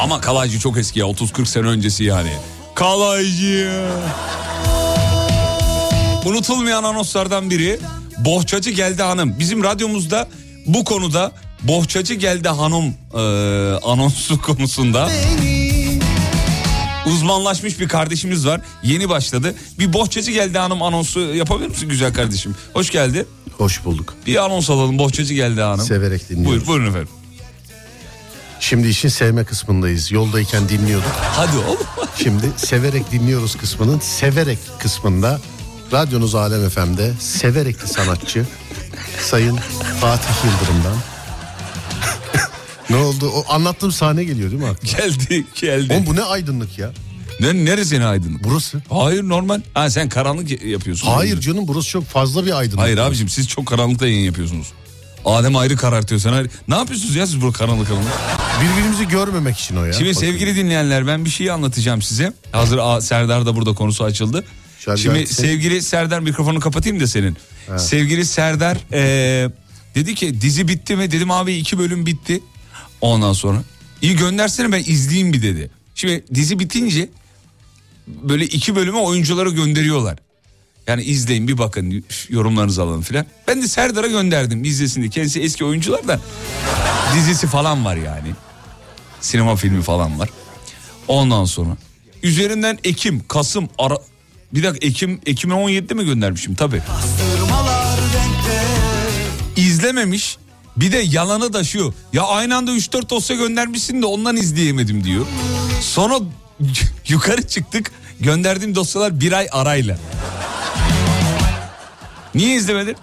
Ama kalaycı çok eski ya 30-40 sene öncesi yani. Kalaycı ya. Unutulmayan anonslardan biri Bohçacı Geldi Hanım. Bizim radyomuzda bu konuda Bohçacı Geldi Hanım e, anonsu konusunda uzmanlaşmış bir kardeşimiz var. Yeni başladı. Bir Bohçacı Geldi Hanım anonsu yapabilir misin güzel kardeşim? Hoş geldi. Hoş bulduk. Bir anons alalım Bohçacı Geldi Hanım. Severek dinliyoruz. Buyur, buyurun efendim. Şimdi işin sevme kısmındayız. Yoldayken dinliyorduk. Hadi oğlum. Şimdi severek dinliyoruz kısmının severek kısmında radyonuz Alem FM'de severekli sanatçı Sayın Fatih Yıldırım'dan ne oldu? O anlattığım sahne geliyor değil mi aklına? Geldi geldi. Oğlum bu ne aydınlık ya? Ne, neresi ne aydınlık? Burası. Hayır normal. Ha sen karanlık yapıyorsun. Hayır canım burası çok fazla bir aydınlık. Hayır abicim siz çok karanlıkta yayın yapıyorsunuz. Adem ayrı karartıyor sen ayrı. Ne yapıyorsunuz ya siz burada karanlık karanlık? Birbirimizi görmemek için o ya. Şimdi Bakın. sevgili dinleyenler ben bir şey anlatacağım size. Hazır a- Serdar da burada konusu açıldı. Şarj Şimdi aleti. sevgili Serdar mikrofonu kapatayım da senin. Ha. Sevgili Serdar eee, dedi ki dizi bitti mi? Dedim abi iki bölüm bitti. Ondan sonra iyi göndersene ben izleyeyim bir dedi. Şimdi dizi bitince böyle iki bölüme oyuncuları gönderiyorlar. Yani izleyin bir bakın yorumlarınızı alın filan. Ben de Serdar'a gönderdim izlesin diye. Kendisi eski oyuncular da dizisi falan var yani. Sinema filmi falan var. Ondan sonra üzerinden Ekim, Kasım, Ara... Bir dakika Ekim, Ekim'e 17'de mi göndermişim tabii. İzlememiş. Bir de yalanı da şu. Ya aynı anda 3-4 dosya göndermişsin de ondan izleyemedim diyor. Sonra yukarı çıktık. Gönderdiğim dosyalar bir ay arayla. Niye izlemedin?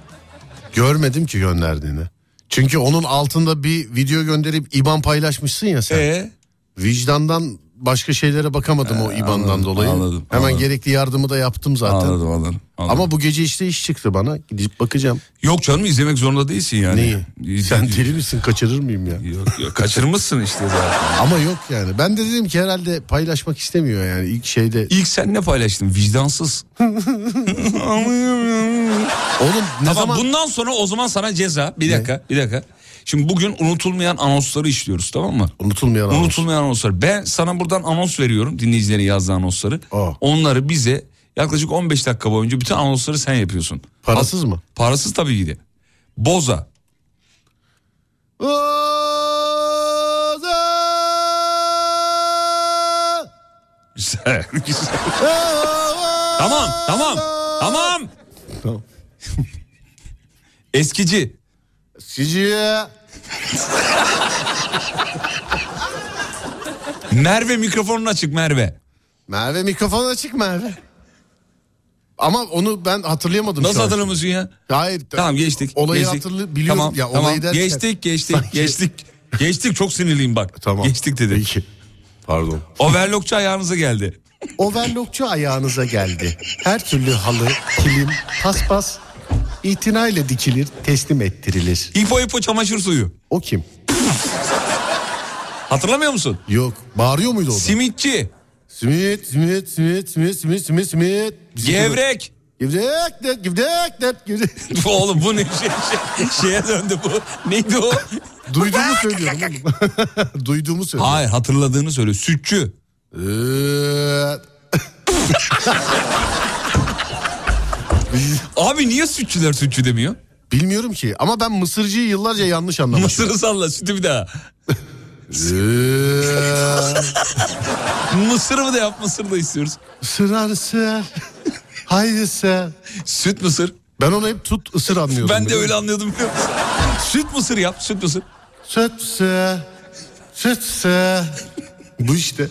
Görmedim ki gönderdiğini. Çünkü onun altında bir video gönderip IBAN paylaşmışsın ya sen. Ee? Vicdandan başka şeylere bakamadım o IBAN'dan anladım, dolayı. anladım, Hemen anladım. gerekli yardımı da yaptım zaten. Anladım, anladım, anladım. Ama bu gece işte iş çıktı bana. Gidip bakacağım. Yok canım izlemek zorunda değilsin yani. Neyi? Sen deli misin kaçırır mıyım ya? Yok yok kaçırmışsın işte zaten. Ama yok yani. Ben de dedim ki herhalde paylaşmak istemiyor yani ilk şeyde. İlk sen ne paylaştın? Vicdansız. Oğlum ne tamam, zaman... bundan sonra o zaman sana ceza. Bir dakika, bir dakika. Şimdi bugün unutulmayan anonsları işliyoruz tamam mı? Unutulmayan anons. Unutulmayan anonslar. Ben sana buradan anons veriyorum dinleyicilerin yazdığı anonsları. Aa. Onları bize yaklaşık 15 dakika boyunca bütün anonsları sen yapıyorsun. Parasız mı? Parasız tabii ki de. Boza. Güzel, güzel. tamam, tamam, tamam. Tamam. Eskici. Eskici. Merve mikrofonun açık Merve. Merve mikrofon açık Merve. Ama onu ben hatırlayamadım Nasıl hatırlamıyorsun ya? Hayır. Tamam geçtik. Olayı geçtik. hatırlı biliyorum. Tamam, ya, tamam. olayı derken- Geçtik geçtik Sanki- geçtik. Geçtik çok sinirliyim bak. Tamam. Geçtik dedim. Peki. Pardon. Overlockçu ayağınıza geldi. Overlockçu ayağınıza geldi. Her türlü halı, kilim, paspas itinayla dikilir, teslim ettirilir. İpo ipo çamaşır suyu. O kim? Hatırlamıyor musun? Yok. Bağırıyor muydu o da? Simitçi. Simit, simit, simit, simit, simit, simit, simit. Bizim Gevrek. Gevrek, de, gevrek, de, gevrek. Oğlum bu ne şey, şey, şeye döndü bu. Neydi o? Duyduğumu söylüyorum. Duyduğumu söylüyorum. Hayır hatırladığını söyle. Sütçü. Abi niye sütçüler sütçü demiyor? Bilmiyorum ki ama ben mısırcıyı yıllarca yanlış anlamışım. Mısırı salla sütü bir daha. Mısır mı da yap mısır da istiyoruz. Isırar ısır. Haydi ısır. Süt mısır. Ben onu hep tut ısır anlıyordum. Ben de öyle anlıyordum biliyor musun? Süt mısır yap süt mısır. Süt ısır. Süt ısır. Bu işte.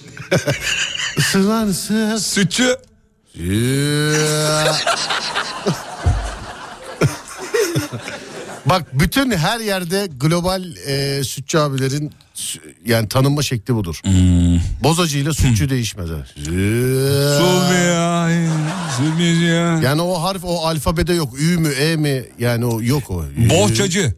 Isırar ısır. Sütçü. Bak bütün her yerde global e, sütçü abilerin yani tanınma şekli budur. Bozacı ile sütçü değişmez. ha. ya. Yani o harf o alfabede yok. Ü mü E mi yani o yok o. Bohçacı.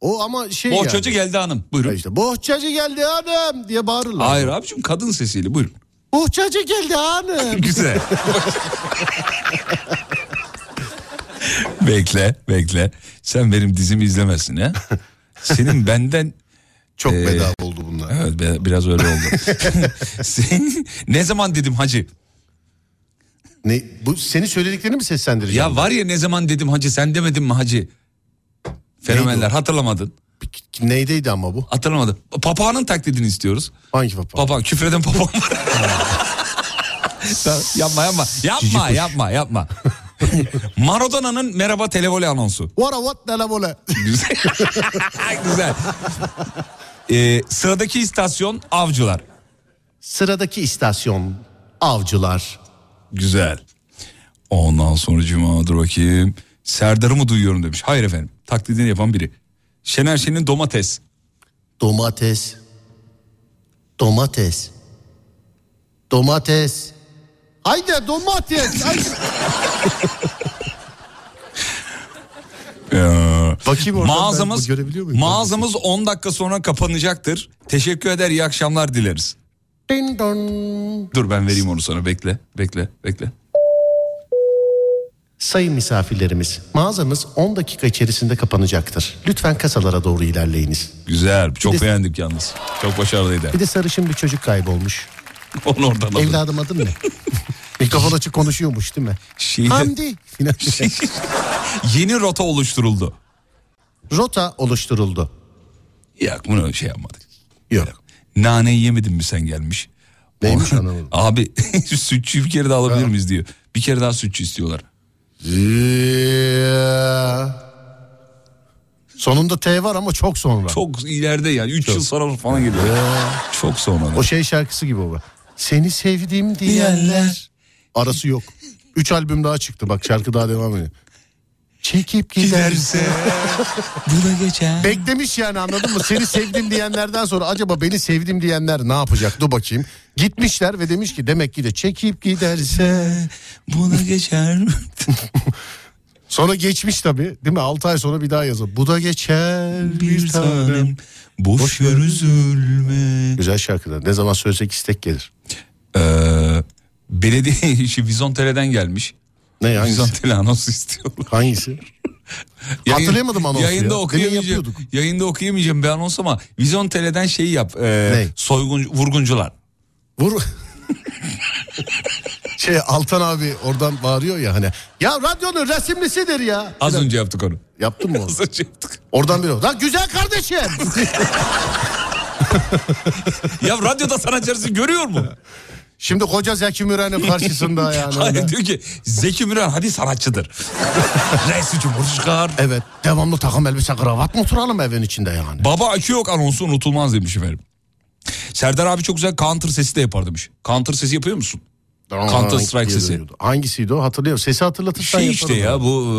O ama şey Bohçacı yani. geldi hanım. Buyurun. İşte bohçacı geldi hanım diye bağırırlar. Hayır abicim kadın sesiyle buyurun. Bohçacı geldi hanım. Güzel. bekle bekle. Sen benim dizimi izlemezsin ha. Senin benden Çok Ee, bedava oldu bunlar. Evet biraz öyle oldu. Sen- ne zaman dedim hacı? Ne, bu seni söylediklerini mi seslendireceğim? Ya var ya ne zaman dedim hacı sen demedin mi hacı? Fenomenler hatırlamadın. Neydeydi ama bu? Hatırlamadın. Papağanın taklidini istiyoruz. Hangi papağan? Papağan küfreden papağan var. Yapma yapma. Yapma yapma yapma. Maradona'nın merhaba televole anonsu. What a what ne la vole? Güzel. Güzel. Ee, sıradaki istasyon avcılar. Sıradaki istasyon avcılar. Güzel. Ondan sonra cuma dur bakayım. Serdar'ı mı duyuyorum demiş. Hayır efendim. Taklidini yapan biri. Şener Şen'in domates. Domates. Domates. Domates. Haydi domates. Haydi. Ee, Bakayım oradan mağazamız, ben görebiliyor muyum? mağazamız 10 dakika sonra kapanacaktır. Teşekkür eder iyi akşamlar dileriz. Ding dong. Dur ben vereyim onu sana bekle bekle bekle. Sayın misafirlerimiz, mağazamız 10 dakika içerisinde kapanacaktır. Lütfen kasalara doğru ilerleyiniz. Güzel çok Bir de- beğendik yalnız. Çok başarılıydı. Bir de sarışın bir çocuk kaybolmuş. Onu oradan alın. Evladım adın ne? Mikrofon açık konuşuyormuş değil mi? Şeyde- Hamdi. Filan. Yeni rota oluşturuldu. Rota oluşturuldu. Yok bunu şey yapmadık. Yok. Naneyi yemedin mi sen gelmiş. Neymiş anlamadım. Abi sütçüyü bir kere daha alabilir miyiz diyor. Bir kere daha sütçü istiyorlar. Yeah. Sonunda T var ama çok sonra. Çok ileride yani 3 yıl sonra falan geliyor. Çok sonra. O şey şarkısı gibi o. Seni sevdim diyenler. Arası yok. Üç albüm daha çıktı bak şarkı daha devam ediyor. Çekip giderse. Bu da geçer. Beklemiş yani anladın mı? Seni sevdim diyenlerden sonra acaba beni sevdim diyenler ne yapacak? Dur bakayım. Gitmişler ve demiş ki demek ki de çekip giderse. Bu da geçer. Sonra geçmiş tabii değil mi? 6 ay sonra bir daha yazıyor. Bu da geçer bir, tanem. Boş, Boş ver üzülme. Güzel şarkılar. Ne zaman söylesek istek gelir. Ee, belediye işi Vizontele'den gelmiş. Ne hangisi? Vizontele anons istiyorlar. Hangisi? Hatırlayamadım anonsu Yayında ya. Okuyamayacağım. Yayında okuyamayacağım bir anons ama Vizontele'den şeyi yap. E, Ne? Soygun, vurguncular. Vur. şey Altan abi oradan bağırıyor ya hani. Ya radyonun resimlisidir ya. Az önce yaptık onu. Yaptın mı onu? Az önce yaptık. Oradan biri. Lan güzel kardeşim. ya radyoda sanatçı arası görüyor mu? Şimdi koca Zeki Müren'in karşısında yani. Hayır diyor ki Zeki Müren hadi sanatçıdır. Reisi Cumhurbaşkanı. Evet devamlı takım elbise kravat mı oturalım evin içinde yani? Baba akü yok anonsu unutulmaz demiş efendim. Serdar abi çok güzel counter sesi de yapar demiş. Counter sesi yapıyor musun? Counter Strike sesi. Hangisiydi o hatırlıyorum. Sesi hatırlatırsan Şey işte ya bu e,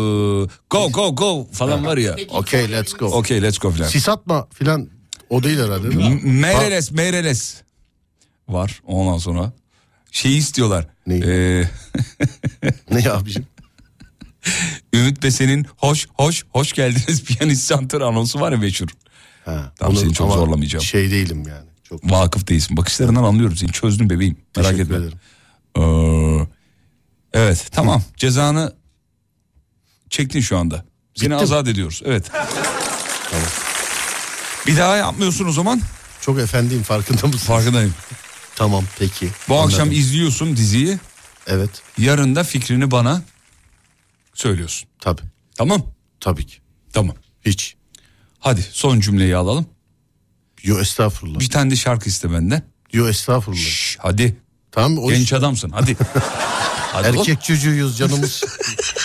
go go go falan var ya. Okey let's go. Okey let's go falan. Sis atma filan o değil herhalde değil mi? Meyreles Meyreles var ondan sonra. Şeyi istiyorlar. Neyi? Ee, ne abicim? Ümit Besen'in hoş hoş hoş geldiniz piyanist şantör anonsu var ya meşhur. Ha, Tamam, seni çok ama zorlamayacağım. Şey değilim yani. Çok Vakıf değilsin. Bakışlarından anlıyorum seni. Çözdüm bebeğim. Merak teşekkür etme. ederim. Ee, evet tamam cezanı çektin şu anda. Seni Bitti mi? azat ediyoruz. Evet. Bir daha yapmıyorsun o zaman. Çok efendiyim farkında mısın? Farkındayım. Tamam peki. Bu Anladım. akşam izliyorsun diziyi. Evet Yarın da fikrini bana söylüyorsun. tabii Tamam. tabii ki. Tamam. Hiç. Hadi son cümleyi alalım. Yo estağfurullah. Bir tane de şarkı iste benden. Yo estağfurullah. Şş, hadi. Tamam o Genç adamsın hadi. hadi oğlum. erkek çocuğuyuz canımız.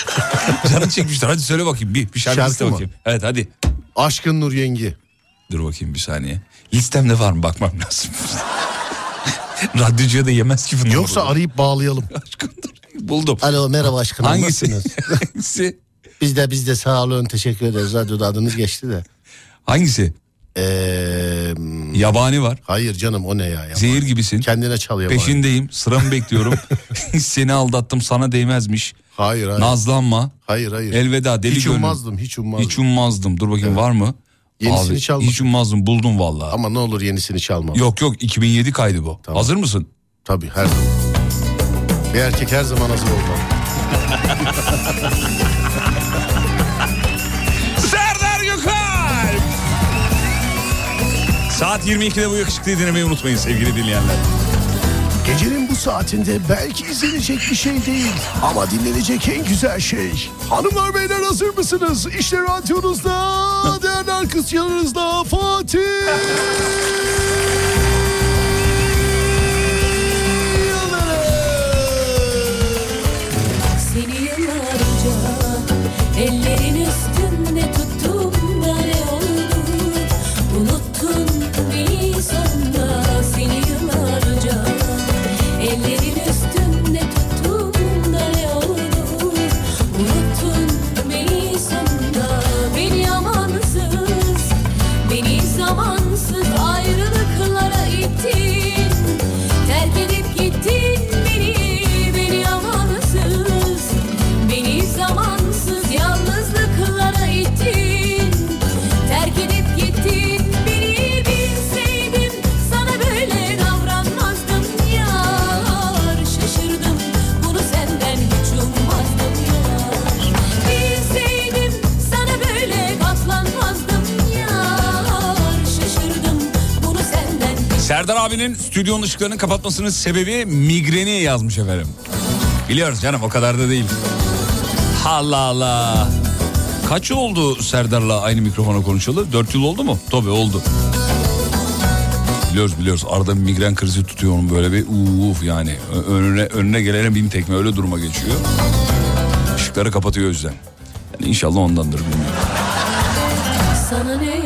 Canın çekmiştir. Hadi söyle bakayım bir, bir şarkı, Şarkı iste mı? bakayım. Evet hadi. Aşkın Nur Yengi. Dur bakayım bir saniye. Listemde var mı bakmam lazım. Radyocuya da yemez ki bunu. Yoksa arayıp bağlayalım. Buldum. Alo merhaba aşkım. Hangisi? Hangisi? Biz de biz de sağ olun teşekkür ederiz. Radyoda adınız geçti de. Hangisi? Ee, Yabani var. hayır canım o ne ya? ya? Zehir gibisin. Kendine çal yabani. Peşindeyim. Sıramı bekliyorum. Seni aldattım sana değmezmiş. Hayır hayır. Nazlanma. Hayır hayır. Elveda deli hiç gönlüm. ummazdım hiç ummazdım. Hiç ummazdım. Dur bakayım var mı? Yenisini Abi, çalma. Hiç ummazdım buldum valla. Ama ne olur yenisini çalma. Yok yok 2007 kaydı bu. Tamam. Hazır mısın? Tabii her zaman. Bir erkek her zaman hazır olmalı. Serdar Gökalp! Saat 22'de bu yakışıklıyı dinlemeyi unutmayın sevgili dinleyenler. Gecenin bu saatinde belki izlenecek bir şey değil ama dinlenecek en güzel şey. Hanımlar beyler hazır mısınız? İşte radyonuzda, değerli arkadaş yanınızda Fatih. Seni yıllarca ellerin üstünde tuttum abinin stüdyonun ışıklarını kapatmasının sebebi migreni yazmış efendim. Biliyoruz canım o kadar da değil. Allah Allah. Kaç yıl oldu Serdar'la aynı mikrofona konuşalı? Dört yıl oldu mu? Tabii oldu. Biliyoruz biliyoruz arada bir migren krizi tutuyor onun böyle bir uf yani. Önüne, önüne gelene bin tekme öyle duruma geçiyor. Işıkları kapatıyor o yüzden. Yani inşallah ondandır bilmiyorum. Sana ne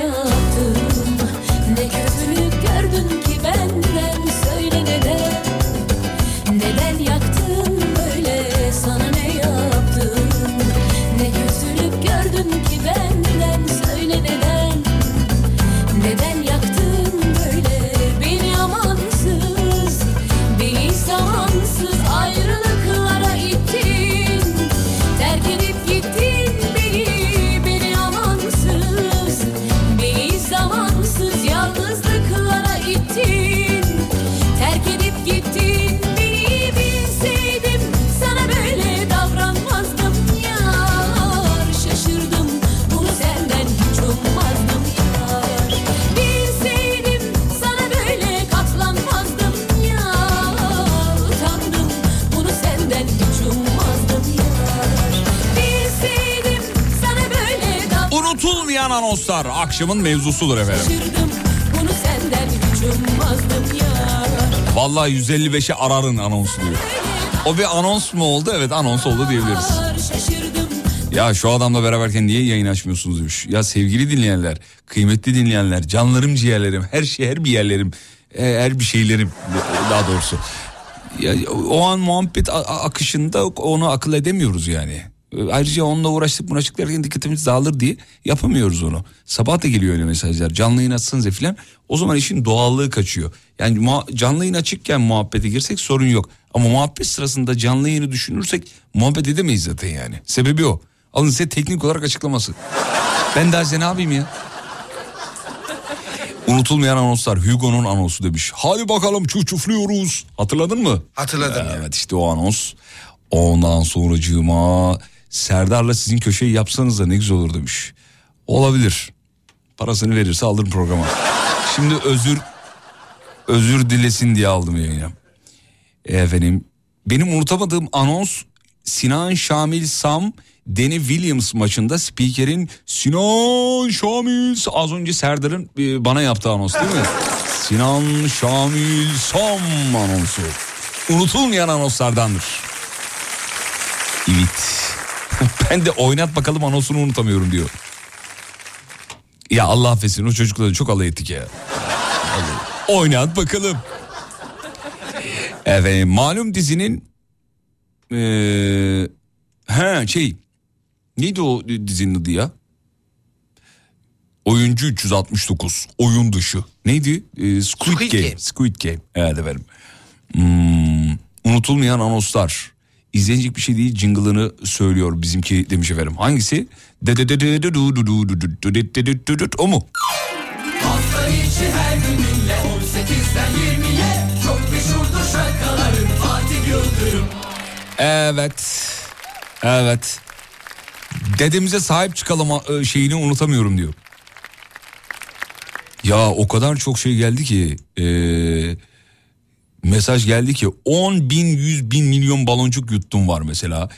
Anonslar akşamın mevzusudur efendim. Vallahi 155'e ararın anonsu diyor. O bir anons mu oldu? Evet anons oldu diyebiliriz. Ya şu adamla beraberken niye yayın açmıyorsunuz demiş. Ya sevgili dinleyenler, kıymetli dinleyenler, canlarım ciğerlerim, her şey her bir yerlerim, e, her bir şeylerim daha doğrusu. Ya, o an muhabbet akışında onu akıl edemiyoruz yani. E, Ayrıca onunla uğraştık uğraştık derken dikkatimiz dağılır diye yapamıyoruz onu. Sabah da geliyor öyle mesajlar. Canlı yayın açsanıza filan. O zaman işin doğallığı kaçıyor. Yani canlı yayın açıkken muhabbete girsek sorun yok. Ama muhabbet sırasında canlı yayını düşünürsek muhabbet edemeyiz zaten yani. Sebebi o. Alın size teknik olarak açıklaması. Ben daha size ne yapayım ya? Unutulmayan anonslar Hugo'nun anonsu demiş. Hadi bakalım çufçufluyoruz. Hatırladın mı? Hatırladım. Evet işte o anons. Ondan sonracığıma Serdar'la sizin köşeyi yapsanız da ne güzel olur demiş. Olabilir. Parasını verirse alırım programa. Şimdi özür özür dilesin diye aldım yayına. Efendim benim unutamadığım anons Sinan Şamil Sam Danny Williams maçında spikerin Sinan Şamil az önce Serdar'ın e, bana yaptığı anons değil mi? Sinan Şamil Sam anonsu. Unutulmayan anonslardandır. Evet. ben de oynat bakalım anonsunu unutamıyorum diyor. Ya Allah affetsin o çocukla da çok alay ettik ya. Oynat bakalım. Evet malum dizinin eee he şey neydi o dizinin adı ya? Oyuncu 369 oyun dışı neydi? Ee, Squid, Squid Game. Game. Squid Game evet efendim. Hmm, unutulmayan anonslar. İzlenecek bir şey değil jingle'ını söylüyor bizimki demiş efendim. Hangisi? O mu? Hafta içi her gününle 18'den 20'ye Çok meşhurdur şarkıların Fatih Yıldırım Evet. Evet. Dedemize sahip çıkalım e, şeyini unutamıyorum diyor. Ya o kadar çok şey geldi ki eee, mesaj geldi ki 10 bin 100 bin milyon baloncuk yuttum var mesela.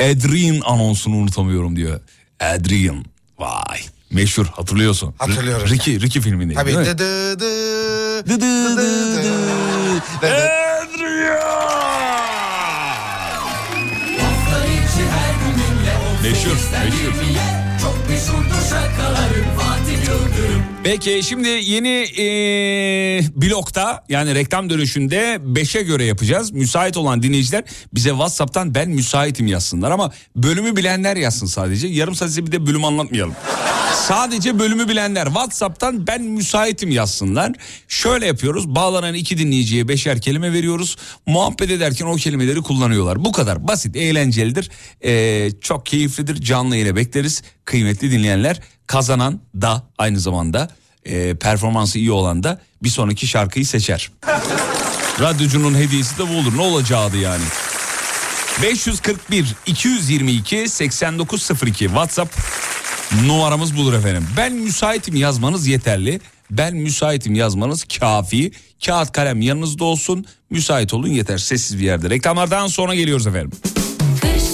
Adrian anonsunu unutamıyorum diyor. Adrian vay meşhur hatırlıyorsun. Hatırlıyorum. Ricky, Ricky filmindeydi Tabii değil mi? dı dı dı dı dı dı gününle Meşhur, 18'den meşhur. 20'ye Çok meşhurdur şakalarım Fatih Yıldırım Peki şimdi yeni eee, blokta yani reklam dönüşünde 5'e göre yapacağız. Müsait olan dinleyiciler bize WhatsApp'tan ben müsaitim yazsınlar ama bölümü bilenler yazsın sadece. Yarım saat bir de bölüm anlatmayalım. Sadece bölümü bilenler WhatsApp'tan ben müsaitim yazsınlar. Şöyle yapıyoruz bağlanan iki dinleyiciye beşer kelime veriyoruz. Muhabbet ederken o kelimeleri kullanıyorlar. Bu kadar basit eğlencelidir. Ee, çok keyiflidir canlı ile bekleriz. Kıymetli dinleyenler kazanan da aynı zamanda e, performansı iyi olan da bir sonraki şarkıyı seçer. Radyocunun hediyesi de bu olur ne olacağı yani. 541 222 8902 WhatsApp numaramız bulur efendim. Ben müsaitim yazmanız yeterli. Ben müsaitim yazmanız kafi. Kağıt kalem yanınızda olsun. Müsait olun yeter sessiz bir yerde. Reklamlardan sonra geliyoruz efendim. Kış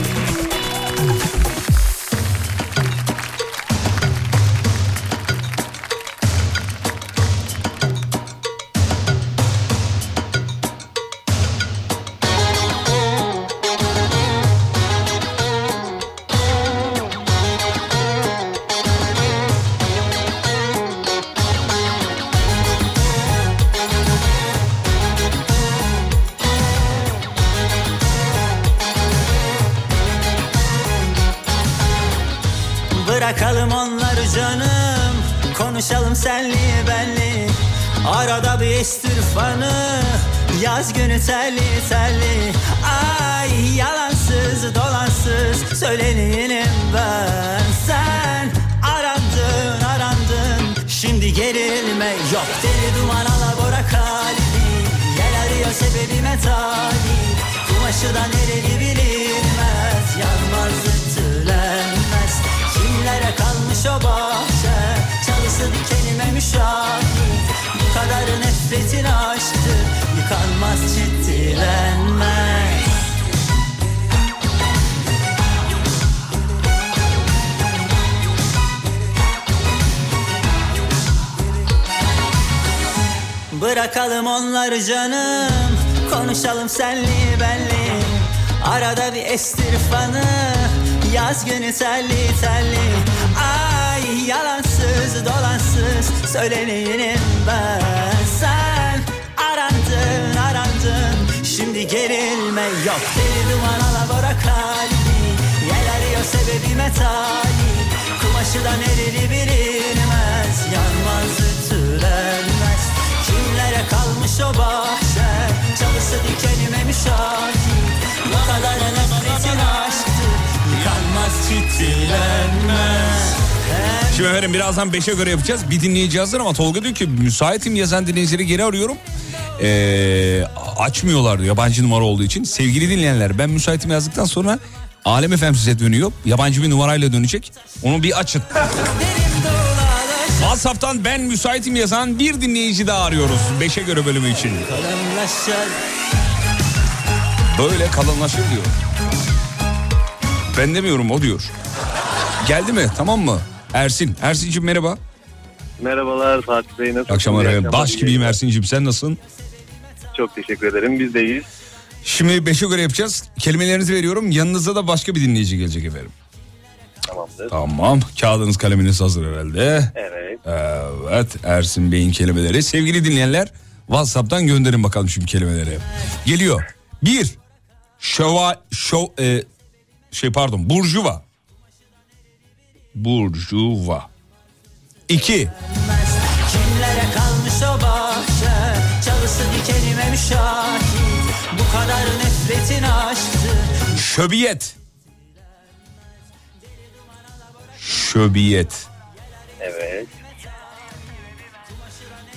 Yaz günü telli telli Ay yalansız dolansız Söyleneyim ben. Sen arandın arandın. Şimdi gerilme yok. Deli duman alabora kalbi Gel arıyor sebebime talip Kumaşı da nereli bilinmez. Yanmaz ütülenmez. Kimlere kalmış o bahçe? Çalısı dikenime müşahit. Bu kadar nefretin aşktı Yıkanmaz ciddilenmez Bırakalım onları canım Konuşalım senli benli. Arada bir estir fanı Yaz günü telli telli Ay yalansız dolansız Söyleneyim ben gerilme yok. Deli duman alabora kalbi Yel arıyor sebebime talip Kumaşı da nereli bilinmez Yanmaz ütülenmez. Kimlere kalmış o bahçe Çalısı dikenime müşahit. Bu kadar nefretin aşktı Yıkanmaz ciddilenmez Şimdi efendim birazdan 5'e göre yapacağız. Bir dinleyici hazır ama Tolga diyor ki müsaitim yazan dinleyicileri geri arıyorum. Ee, açmıyorlar diyor yabancı numara olduğu için. Sevgili dinleyenler ben müsaitim yazdıktan sonra Alem FM size dönüyor. Yabancı bir numarayla dönecek. Onu bir açın. WhatsApp'tan ben müsaitim yazan bir dinleyici daha arıyoruz. 5'e göre bölümü için. Böyle kalınlaşır diyor. Ben demiyorum o diyor. Geldi mi tamam mı? Ersin. Ersin'cim merhaba. Merhabalar Fatih Bey nasılsınız? Akşamlar akşamlar, Baş iyi gibiyim. Ersin'cim sen nasılsın? Çok teşekkür ederim biz de iyiyiz. Şimdi 5'e göre yapacağız. Kelimelerinizi veriyorum. Yanınıza da başka bir dinleyici gelecek efendim. Tamamdır. Tamam. Kağıdınız kaleminiz hazır herhalde. Evet. Evet. Ersin Bey'in kelimeleri. Sevgili dinleyenler WhatsApp'tan gönderin bakalım şimdi kelimeleri. Geliyor. Bir. Şova, şov, e, şey pardon. Burjuva. Burjuva. İki. Kimlere kalmış o bahçe Çalısı dikenime müşahit Bu kadar nefretin aşktı Şöbiyet. Şöbiyet. Evet.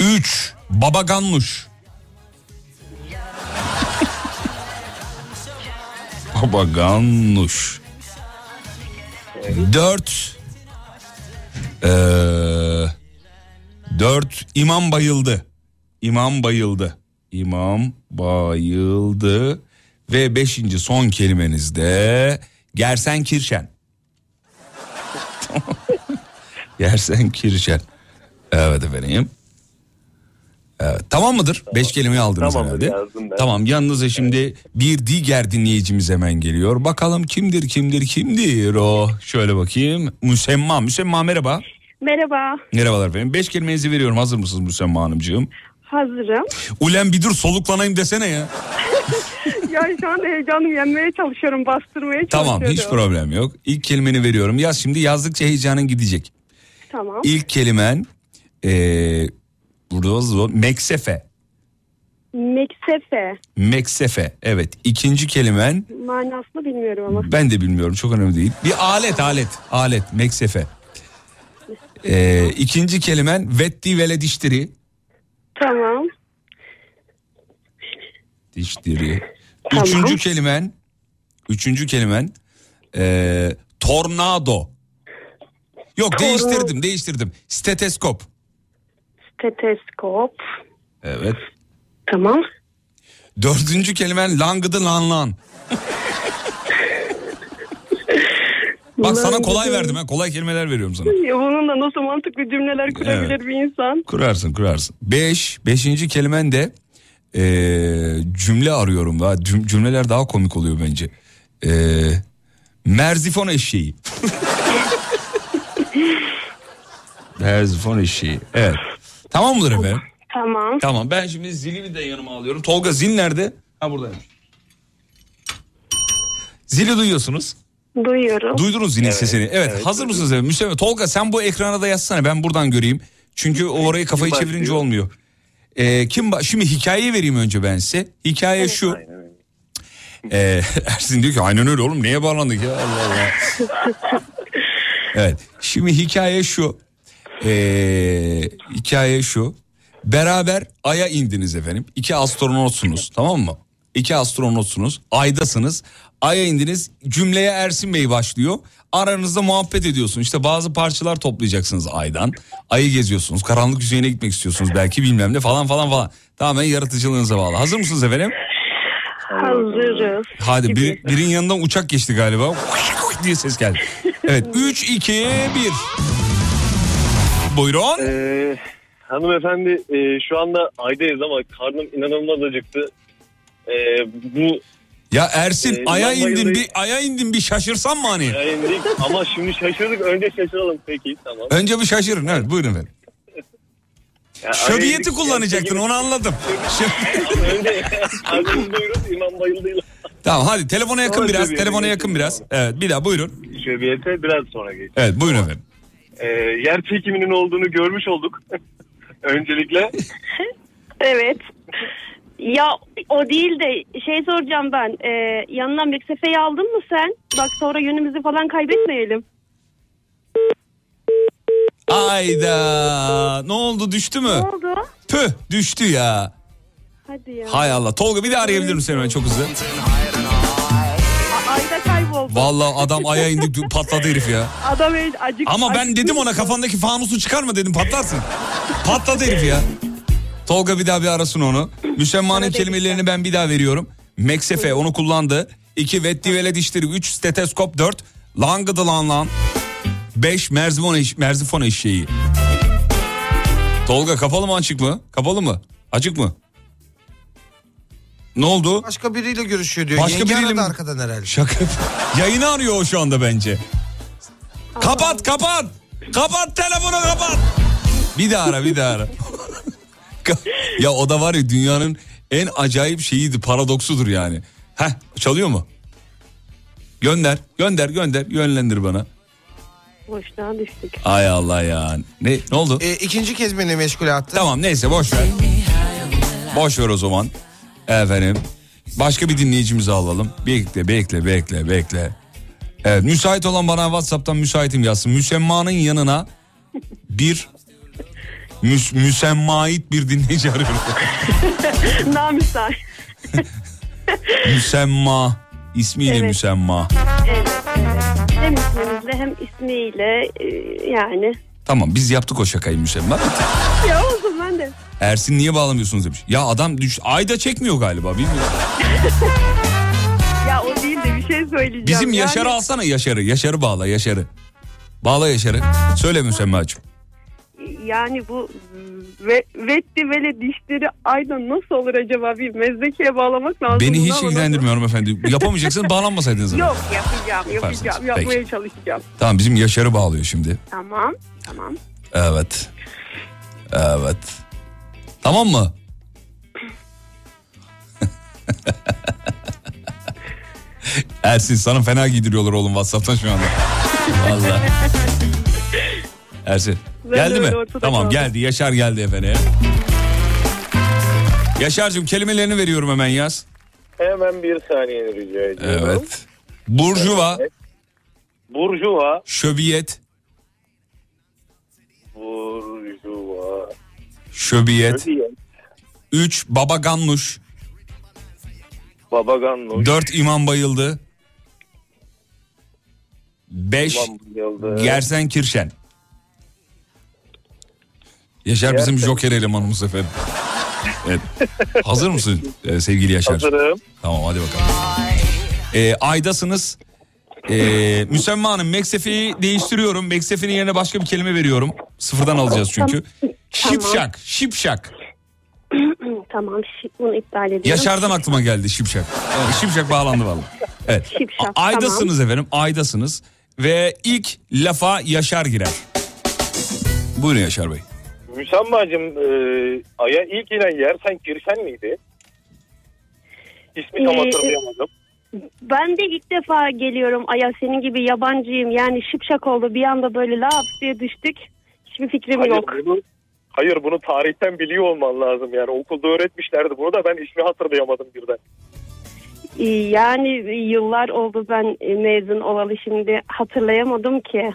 Üç. Babaganmuş. Babaganmuş. Dört. Ee. İmam bayıldı. İmam bayıldı. İmam bayıldı. Ve beşinci son kelimenizde Gersen Kirşen. Gersen Kirşen. Evet efendim. Evet, tamam mıdır? Beş kelimeyi aldınız Tamamdır, herhalde. yazdım ben. Tamam yanınıza şimdi bir diğer dinleyicimiz hemen geliyor. Bakalım kimdir kimdir kimdir o. Şöyle bakayım. Müsemma. Müsemma merhaba. Merhaba, Merhabalar efendim. Beş kelimenizi veriyorum. Hazır mısınız Müsemma Hanımcığım? hazırım. Ulen bir dur soluklanayım desene ya. ya şu an heyecanımı yenmeye çalışıyorum, bastırmaya çalışıyorum. Tamam hiç problem yok. İlk kelimeni veriyorum. Yaz şimdi yazdıkça heyecanın gidecek. Tamam. İlk kelimen ee, burada zor. Meksefe. Meksefe. Meksefe. Evet. İkinci kelimen Manasını bilmiyorum ama. ben de bilmiyorum çok önemli değil. Bir alet alet alet meksefe. Ee, ikinci kelimen vetti vele diştiri. Tamam. Diştiri. Tamam. Üçüncü kelimen üçüncü kelimen ee, tornado. Yok Torna- değiştirdim değiştirdim. Steteskop. Steteskop. Evet. Tamam. Dördüncü kelimen langıdı lan lan. Bak sana kolay verdim ha kolay kelimeler veriyorum sana. Ya bununla nasıl mantıklı cümleler kurabilir Evet. bir insan? Kurarsın kurarsın. Beş, beşinci kelimen de ee, cümle arıyorum. Cüm- cümleler daha komik oluyor bence. Ee, merzifon eşeği. merzifon eşeği. Evet. Tamam mıdır efendim? Tamam. Tamam ben şimdi zilimi de yanıma alıyorum. Tolga zil nerede? Ha buradaymış. Zili duyuyorsunuz. Duyuyorum. Duydunuz zilin Evet, sesini. Evet, evet, hazır mısınız efendim? Müslüman Tolga sen bu ekrana da yazsana ben buradan göreyim. Çünkü o orayı kafayı Kim çevirince başlıyor? olmuyor. Ee, kim ba- Şimdi hikayeyi vereyim önce ben size. Hikaye şu. Ee, Ersin diyor ki aynen öyle oğlum neye bağlandık ya Allah Allah. evet şimdi hikaye şu. Ee, hikaye şu. Beraber Ay'a indiniz efendim. İki astronotsunuz tamam mı? İki astronotsunuz. Ay'dasınız. Ay'a indiniz. Cümleye Ersin Bey başlıyor. Aranızda muhabbet ediyorsun. İşte bazı parçalar toplayacaksınız Ay'dan. Ay'ı geziyorsunuz. Karanlık yüzeyine gitmek istiyorsunuz belki bilmem ne falan falan falan. Tamamen yaratıcılığınıza bağlı. Hazır mısınız efendim? Hazırız. Hadi bir, birin yanından uçak geçti galiba. diye ses geldi. Evet 3, 2, 1. Buyurun. Ee, hanımefendi e, şu anda aydayız ama karnım inanılmaz acıktı. Ee, bu Ya Ersin Ee, aya ben indin bayıldayım. bir aya indin bir şaşırsan mı hani? yayınlayık ama şimdi şaşırdık. Önce şaşıralım peki tamam. Önce bir şaşırın evet buyurun efendim. Şöbiyeti kullanacaktın onu anladım. Önce karnımızı doyururuz imam bayıldıyla. tamam hadi telefona yakın biraz telefona yakın biraz. Evet bir daha buyurun. Şöbiyete biraz sonra geç. Evet buyurun efendim. Ee, yer çekiminin olduğunu görmüş olduk. Öncelikle. Evet. Ya o değil de şey soracağım ben. Ee, yanına meksefeyi aldın mı sen? Bak sonra yönümüzü falan kaybetmeyelim. Ayda ne oldu düştü mü? Ne oldu? Püh düştü ya. Hadi ya. Hay Allah Tolga bir daha arayabilir misin hemen çok hızlı? Vallahi adam aya indi patladı herif ya. Adam acık. Ama ben dedim ona kafandaki fanusu çıkarma dedim patlarsın. Patladı herif ya. Tolga bir daha bir arasın onu. Müsemmanın kelimelerini ben bir daha veriyorum. Meksefe onu kullandı. 2 vetti vele dişleri. 3 steteskop 4 langıdı lan lan. 5 merzifon, eş, merzifon eşeği. Tolga kapalı mı açık mı? Kapalı mı? Açık mı? Ne oldu? Başka biriyle görüşüyor diyor. Başka Yenge biriyle aradı mi? arkadan herhalde. Şaka. Yayını arıyor o şu anda bence. Kapat kapat. Kapat telefonu kapat. Bir daha ara bir daha ara. ya o da var ya dünyanın en acayip şeyiydi paradoksudur yani. Heh çalıyor mu? Gönder gönder gönder yönlendir bana. Boşluğa düştük. Ay Allah ya. Ne ne oldu? E, ikinci kez beni meşgule attı. Tamam neyse boş ver. Boş ver o zaman. Efendim. Başka bir dinleyicimizi alalım. Bekle bekle bekle bekle. Evet müsait olan bana Whatsapp'tan müsaitim yazsın. Müsemmanın yanına bir Müs müsemmait bir dinleyici arıyorum. Namisar. Müsemma. İsmiyle Evet. müsemma. Evet, evet. Hem ismimizle hem ismiyle e, yani. Tamam biz yaptık o şakayı müsemma. Ya olsun de. Ersin niye bağlamıyorsunuz demiş. Ya adam düş ayda çekmiyor galiba bilmiyorum. Ya o değil de bir şey söyleyeceğim. Bizim Yani- Yaşar'ı alsana Yaşar'ı. Yaşar'ı bağla Yaşar'ı. Bağla Yaşar'ı. Söyle müsemmacığım. Yani bu ve vetti vele dişleri ayda nasıl olur acaba bir mezdekiye bağlamak lazım. Beni hiç ama ilgilendirmiyor efendim. Yapamayacaksınız bağlanmasaydınız. Yok yapacağım yapacağım yapmaya Peki. çalışacağım. Tamam bizim Yaşar'ı bağlıyor şimdi. Tamam tamam. Evet. Evet. Tamam mı? Ersin sana fena giydiriyorlar oğlum Whatsapp'tan şu anda. Valla. Ersin. Ben geldi mi? Tamam kaldım. geldi. Yaşar geldi efendim. Yaşar'cığım kelimelerini veriyorum hemen yaz. Hemen bir saniyeni rica ediyorum. Evet. Burjuva, Burjuva. şöbiyet, şöbiyet. Şöbiyet. 3 baba gannuş, Babaganluş. 4 imam bayıldı. 5 İmam Bayıldı. Gersen Kirşen. Yaşar bizim Gersen- joker elemanımız efendim. Evet. Hazır mısın e, sevgili Yaşar? Hazırım. Tamam hadi bakalım. E, aydasınız. E, Müsemma Hanım Meksefe'yi değiştiriyorum. Meksefe'nin yerine başka bir kelime veriyorum. Sıfırdan alacağız çünkü. Tamam. Şipşak, şipşak. tamam şi- bunu iptal ediyorum. Yaşar'dan aklıma geldi şipşak. Yani şipşak bağlandı vallahi. Evet. Şipşak, A- Aydasınız efendim, aydasınız. Ve ilk lafa Yaşar girer. Buyurun Yaşar Bey. Müsammacığım e, Ay'a ilk inen yer sen Kirşen miydi? İsmi tam Ee, hatırlayamadım. Ben de ilk defa geliyorum Aya senin gibi yabancıyım yani şipşak oldu bir anda böyle laf diye düştük. Hiçbir fikrim Hayır, yok. Bunu, hayır bunu tarihten biliyor olman lazım yani okulda öğretmişlerdi bunu da ben ismi hatırlayamadım birden. Ee, Yani yıllar oldu ben mezun olalı şimdi hatırlayamadım ki.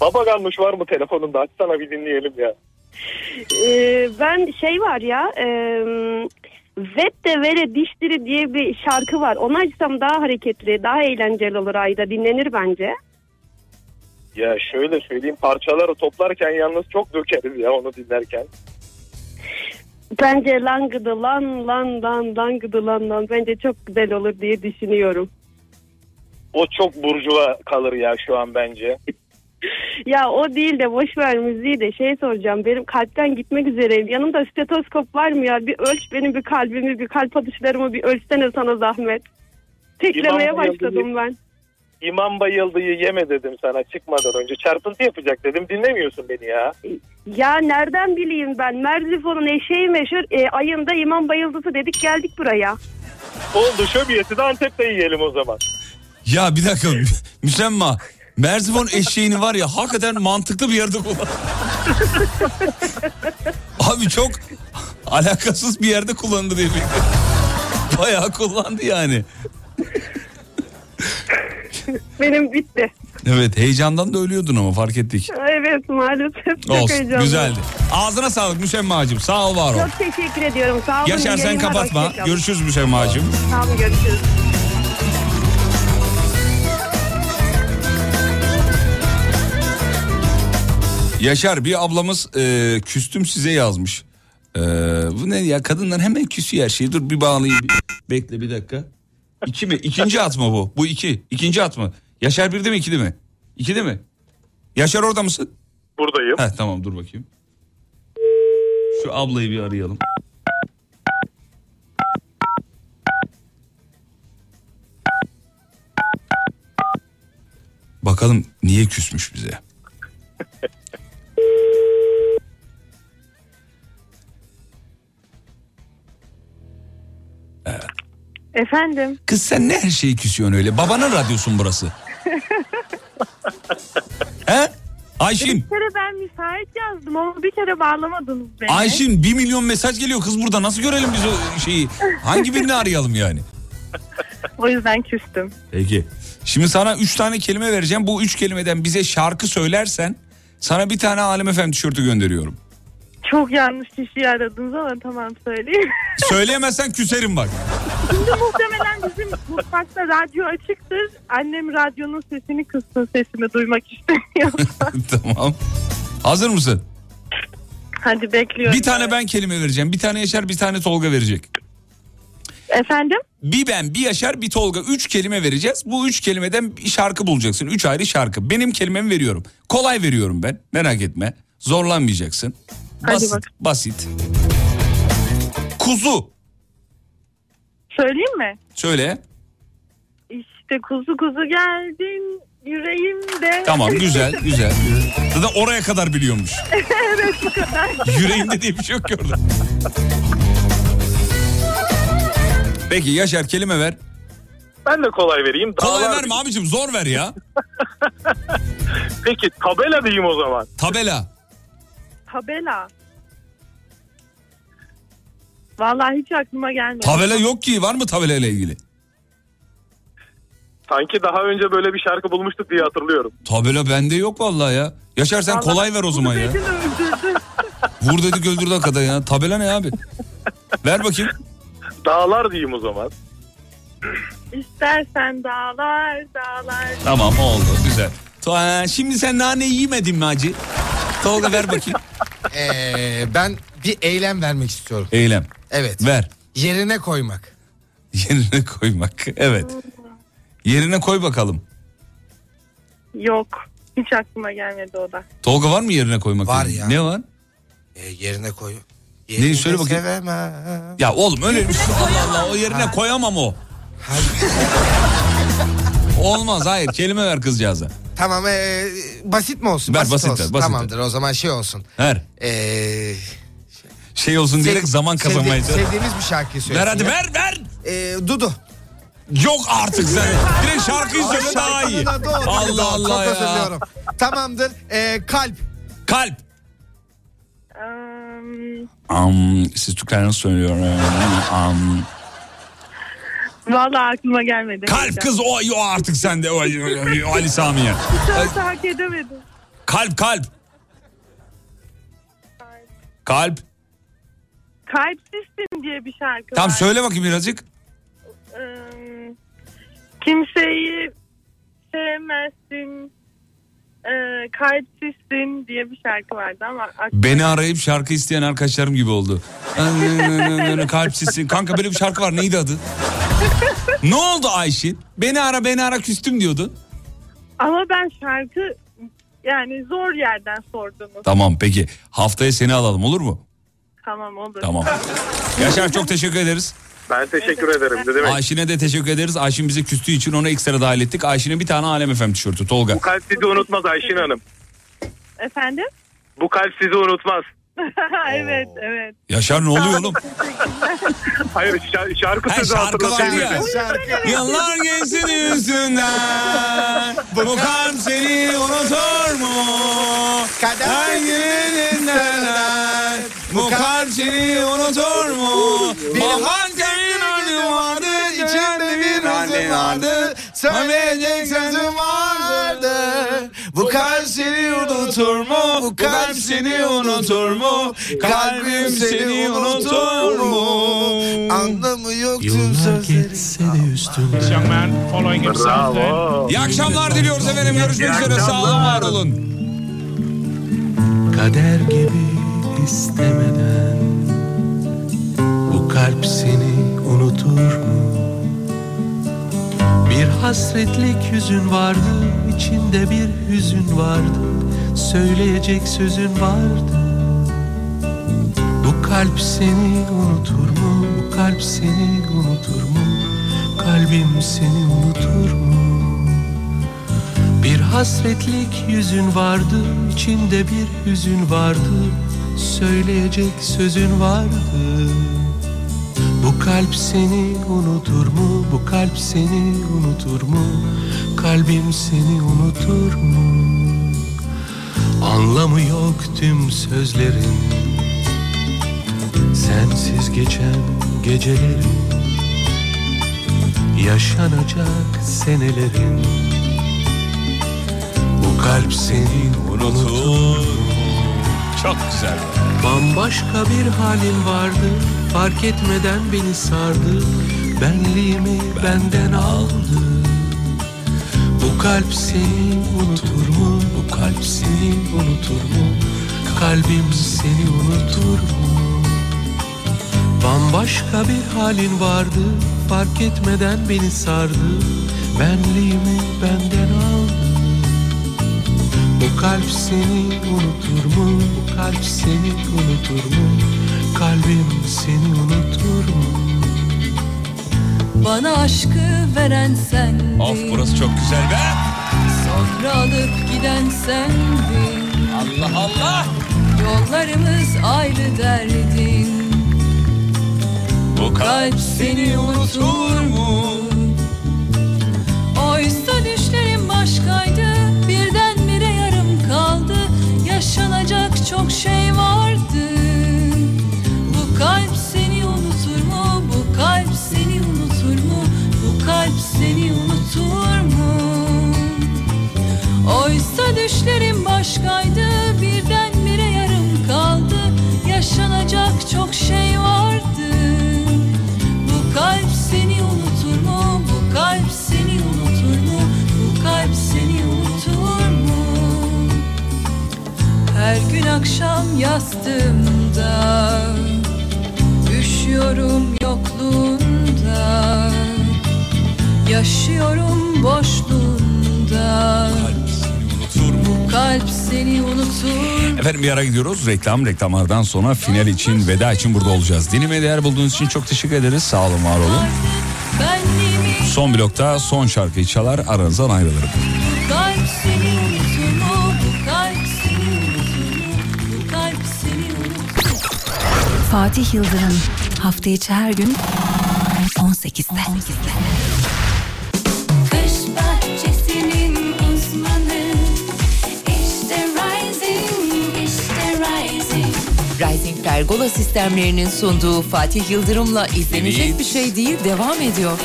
Babaganmış var mı telefonunda açsana bir dinleyelim ya. Ee, ben şey var ya e, Vette Vere Dişleri diye bir şarkı var. Onu açsam daha hareketli, daha eğlenceli olur ayda dinlenir bence. Ya şöyle söyleyeyim parçaları toplarken yalnız çok dökeriz ya onu dinlerken. Bence lan gıdı lan lan lan lan gıdı lan lan bence çok güzel olur diye düşünüyorum. O çok burjuva kalır ya şu an bence. Ya o değil de boş ver müziği de şey soracağım. Benim kalpten gitmek üzereyim. Yanımda stetoskop var mı ya? Bir ölç benim bir kalbimi, bir kalp atışlarımı bir ölçsene sana zahmet. Teklemeye İmam başladım ben. İmam bayıldığı yeme dedim sana çıkmadan önce. Çarpıntı yapacak dedim dinlemiyorsun beni ya. Ya nereden bileyim ben? Merzifon'un eşeği meşhur. E, ayında imam bayıldısı dedik geldik buraya. Oldu şöbiyeti de Antep'te yiyelim o zaman. Ya bir dakika Müsemma. Merzifon eşeğini var ya hakikaten mantıklı bir yerde kullan. Abi çok alakasız bir yerde kullandı diye bekliyorum. Bayağı kullandı yani. Benim bitti. Evet heyecandan da ölüyordun ama fark ettik. Evet maalesef. Çok Olsun heyecanlı. güzeldi. Ağzına sağlık Müsemma'cığım sağ ol var ol. Çok teşekkür ediyorum. Sağ olun. Yaşar sen kapatma. Görüşürüz Müsemma'cığım. Tamam görüşürüz. Yaşar bir ablamız e, küstüm size yazmış. E, bu ne ya kadınlar hemen küsüyor her şeyi. Dur bir bağlayayım. Bir- Bekle bir dakika. İki mi? İkinci at mı bu? Bu iki. İkinci at mı? Yaşar birde mi ikide mi? İkide mi? Yaşar orada mısın? Buradayım. Heh, tamam dur bakayım. Şu ablayı bir arayalım. Bakalım niye küsmüş bize. Efendim. Kız sen ne her şeyi küsüyorsun öyle? Babanın radyosun burası. He? Ayşin. Bir kere ben müsait yazdım ama bir kere bağlamadınız beni. Ayşin bir milyon mesaj geliyor kız burada. Nasıl görelim biz o şeyi? Hangi birini arayalım yani? O yüzden küstüm. Peki. Şimdi sana üç tane kelime vereceğim. Bu üç kelimeden bize şarkı söylersen sana bir tane Alem Efem tişörtü gönderiyorum. Çok yanlış kişiyi aradınız ama tamam söyleyeyim. Söyleyemezsen küserim bak. Şimdi muhtemelen bizim mutfakta radyo açıktır. Annem radyonun sesini kıssın sesimi duymak istemiyor. tamam. Hazır mısın? Hadi bekliyorum. Bir tane ben kelime vereceğim. Bir tane Yaşar bir tane Tolga verecek. Efendim? Bir ben bir Yaşar bir Tolga. Üç kelime vereceğiz. Bu üç kelimeden bir şarkı bulacaksın. Üç ayrı şarkı. Benim kelimemi veriyorum. Kolay veriyorum ben. Merak etme. Zorlanmayacaksın. Hadi Basit. Basit. Kuzu. Söyleyeyim mi? Söyle. İşte kuzu kuzu geldin yüreğimde. Tamam güzel güzel. Zaten oraya kadar biliyormuş. evet bu kadar. Yüreğimde diye bir şey yok ki orada. Peki Yaşar kelime ver. Ben de kolay vereyim. Kolay Dağlar- verme abicim zor ver ya. Peki tabela diyeyim o zaman. Tabela. Tabela. Vallahi hiç aklıma gelmedi. Tabela yok ki var mı tabela ile ilgili? Sanki daha önce böyle bir şarkı bulmuştuk diye hatırlıyorum. Tabela bende yok vallahi ya. Yaşar sen Vallahi kolay ver o zaman ya. Dedin öldürdün. Vur dedik öldürdü hakikaten ya. Tabela ne abi? Ver bakayım. Dağlar diyeyim o zaman. İstersen dağlar dağlar. Tamam oldu güzel. Şimdi sen nane yemedin mi hacı? Tolga ver bakayım. Ee, ben bir eylem vermek istiyorum. Eylem. Evet. Ver. Yerine koymak. Yerine koymak. Evet. Yerine koy bakalım. Yok. Hiç aklıma gelmedi o da. Tolga var mı yerine koymak? Var yerine? ya. Ne var? Ee, yerine koy. Neyi söyle bakayım. Sevemem. Ya oğlum öyle bir şey. Allah Allah o yerine koyamam o. Olmaz hayır kelime ver kızcağıza. Tamam ee, basit mi olsun? Ver, basit ver, olsun. basit Tamamdır o zaman şey olsun. Ver. Ee, Şey olsun diyerek zaman kazanmaya sevdi-. Sevdiğimiz bir şarkıyı söyle. Ver hadi ver ver. Ee, Dudu. Yok artık sen. Direkt şarkıyı söyle daha iyi. O, Allah. Allah Çok ya. Tamamdır. Ee, kalp. Kalp. Eee, Um, siz Türkler nasıl söylüyor? Um, Vallahi aklıma gelmedi. kalp kız o, o artık sende o, o, Ali Samiye. Hiç hak edemedim. Kalp kalp. Kalp. Kalpsizsin diye bir şarkı Tamam var. söyle bakayım birazcık. Kimseyi sevmezsin. Eee kalpsizsin diye bir şarkı vardı ama aklıma- Beni arayıp şarkı isteyen arkadaşlarım gibi oldu. Kalpsizsin. Kanka böyle bir şarkı var neydi adı? ne oldu Ayşin? Beni ara beni ara küstüm diyordun. ama ben şarkı yani zor yerden sordunuz. Tamam peki haftaya seni alalım olur mu? Tamam olur. Tamam. Yaşar çok teşekkür ederiz. Ben teşekkür ederim. Ne demek? Ayşin'e de teşekkür ederiz. Ayşin bize küstüğü için ona ekstra dahil ettik. Ayşin'e bir tane Alem FM tişörtü Tolga. Bu kalp sizi unutmaz Ayşin Hanım. Efendim? Bu kalp sizi unutmaz. evet evet. Yaşar ne oluyor oğlum? Hayır şa- şarkı Ha, sözü şarkı var ya. Yıllar geçsin üstünden Bu kalp seni unutur mu? Her gününden Bu kalp seni unutur mu? Baban önü vardı içinde bir huzur vardı Söyleyecek sözüm vardı Bu kalp seni unutur mu? Bu kalp seni unutur mu? Kalbim seni unutur mu? Anlamı yok tüm sözlerin. Bravo. İyi akşamlar diliyoruz efendim. Görüşmek üzere. Sağ olun, var olun. Kader gibi istemeden kalp seni unutur mu? Bir hasretlik yüzün vardı içinde bir hüzün vardı Söyleyecek sözün vardı Bu kalp seni unutur mu? Bu kalp seni unutur mu? Kalbim seni unutur mu? Bir hasretlik yüzün vardı, içinde bir hüzün vardı. Söyleyecek sözün vardı. Bu kalp seni unutur mu? Bu kalp seni unutur mu? Kalbim seni unutur mu? Anlamı yok tüm sözlerin. Sensiz geçen gecelerin. Yaşanacak senelerin. Bu kalp seni unutur mu? Çok güzel. Bambaşka bir halin vardı Fark etmeden beni sardı Benliğimi benden aldı Bu kalp seni unutur mu? Bu kalp seni unutur mu? Kalbim seni unutur mu? Bambaşka bir halin vardı Fark etmeden beni sardı Benliğimi benden aldı Bu kalp seni unutur mu? Bu kalp seni unutur mu? Kalbim seni unutur mu? Bana aşkı veren sendin. Of burası çok güzel be. Sonra alıp giden sendin. Allah Allah. Yollarımız ayrı derdin. Bu kalp seni unutur mu? Oysa düşlerim başkaydı. Birdenbire yarım kaldı. Yaşanacak çok şey vardı düşlerim başkaydı Birdenbire yarım kaldı Yaşanacak çok şey vardı Bu kalp seni unutur mu? Bu kalp seni unutur mu? Bu kalp seni unutur mu? Her gün akşam yastığımda Üşüyorum yokluğunda Yaşıyorum boşluğunda kalp seni unutur. Efendim bir ara gidiyoruz. Reklam reklamlardan sonra final için veda için burada olacağız. Dinime değer bulduğunuz için çok teşekkür ederiz. Sağ olun var olun. Son blokta son şarkıyı çalar aranızdan ayrılırım. Kalp seni? Fatih Yıldırım hafta içi her gün 18'de. 18'de. Pergola sistemlerinin sunduğu Fatih Yıldırım'la izlenecek Evet. bir şey değil devam ediyor.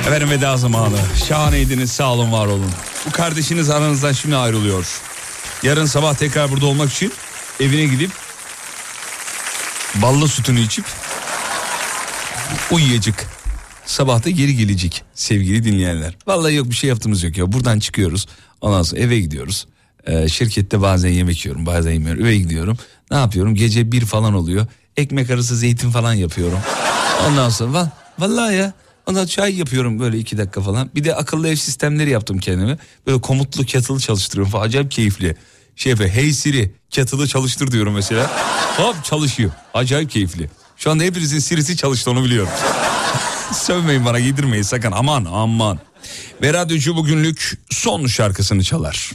Efendim veda zamanı. Şahaneydiniz sağ olun var olun. Bu kardeşiniz aranızdan şimdi ayrılıyor. Yarın sabah tekrar burada olmak için evine gidip ballı sütünü içip uyuyacak. Sabah da geri gelecek sevgili dinleyenler. Vallahi yok bir şey yaptığımız yok ya. Buradan çıkıyoruz. Ondan sonra eve gidiyoruz. Ee, şirkette bazen yemek yiyorum bazen yemiyorum. Eve gidiyorum. Ne yapıyorum? Gece bir falan oluyor. Ekmek arası zeytin falan yapıyorum. Ondan sonra va- vallahi ya. Ondan çay yapıyorum böyle iki dakika falan. Bir de akıllı ev sistemleri yaptım kendime. Böyle komutlu kettle'ı çalıştırıyorum falan. Acayip keyifli. Şey yapıyor. Hey Siri kettle'ı çalıştır diyorum mesela. Hop çalışıyor. Acayip keyifli. Şu anda hepinizin Siri'si çalıştı onu biliyorum. Sövmeyin bana giydirmeyin sakın aman aman. Ve radyocu bugünlük son şarkısını çalar.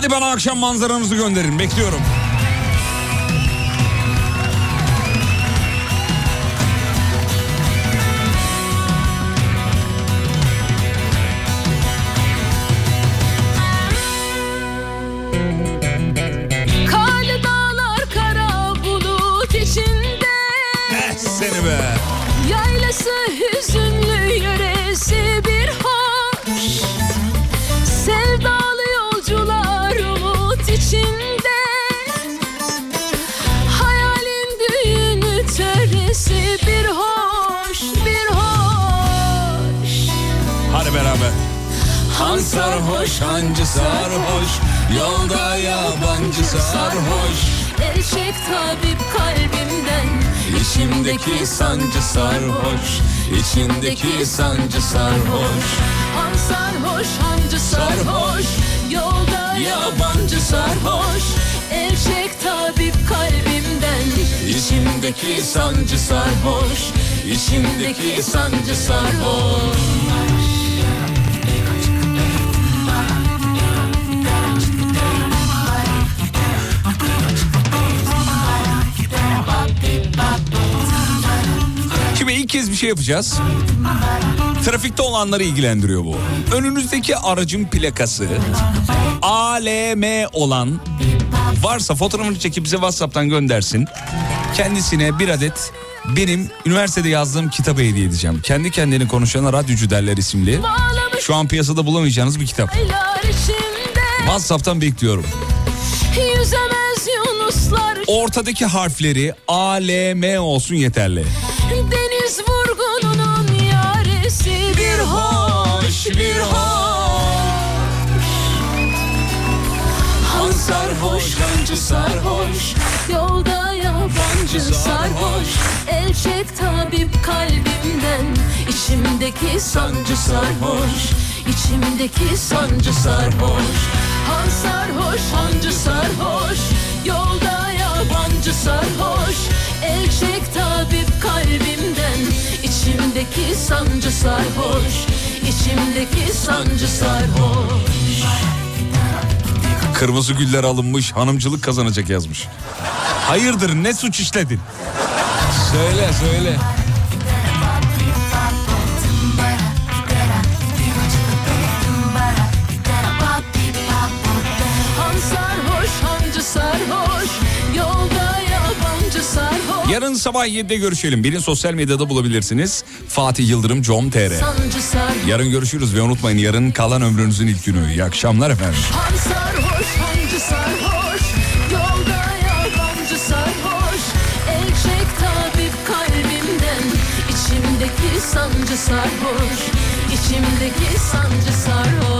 Hadi bana akşam manzaranızı gönderin bekliyorum. Karlı dağlar kara bulut içinde Seni be. Yaylası hüzünlü yöresi bir hoş Hadi beraber. Han sarhoş hancı sarhoş Yolda yabancı sarhoş. Erşek tabip kalbimden İçimdeki sancı sarhoş içindeki sancı sarhoş. Han sarhoş hancı sarhoş Yolda yabancı sarhoş. Erşek tabip kalbimden İçimdeki sancı sarhoş içindeki sancı sarhoş ilk kez bir şey yapacağız. Trafikte olanları ilgilendiriyor bu. Önünüzdeki aracın plakası ALM olan varsa fotoğrafını çekip bize WhatsApp'tan göndersin. Kendisine bir adet benim üniversitede yazdığım kitabı hediye edeceğim. Kendi kendini konuşan radyocu derler isimli. Şu an piyasada bulamayacağınız bir kitap. WhatsApp'tan bekliyorum. Ortadaki harfleri A, L, M olsun yeterli. Deniz vurgununun yaresi bir hoş bir hoş. Han sarhoş hancı sarhoş. Yolda yabancı sarhoş. El çek tabip kalbimden. İçimdeki sancı sarhoş. İçimdeki sancı sarhoş. Han sarhoş hancı sarhoş. Yolda yabancı sarhoş. El çek içimdeki sancı sarhoş içimdeki sancı sarhoş Kırmızı güller alınmış hanımcılık kazanacak yazmış. Hayırdır ne suç işledin? Söyle söyle. Sarhoş Yolda yabancı sarhoş Yarın sabah 7'de görüşelim. Beni sosyal medyada bulabilirsiniz. Fatih Yıldırım com.tr Yarın görüşürüz ve unutmayın yarın kalan ömrünüzün ilk günü. İyi akşamlar efendim. Sancı sarhoş içimdeki sancı sarhoş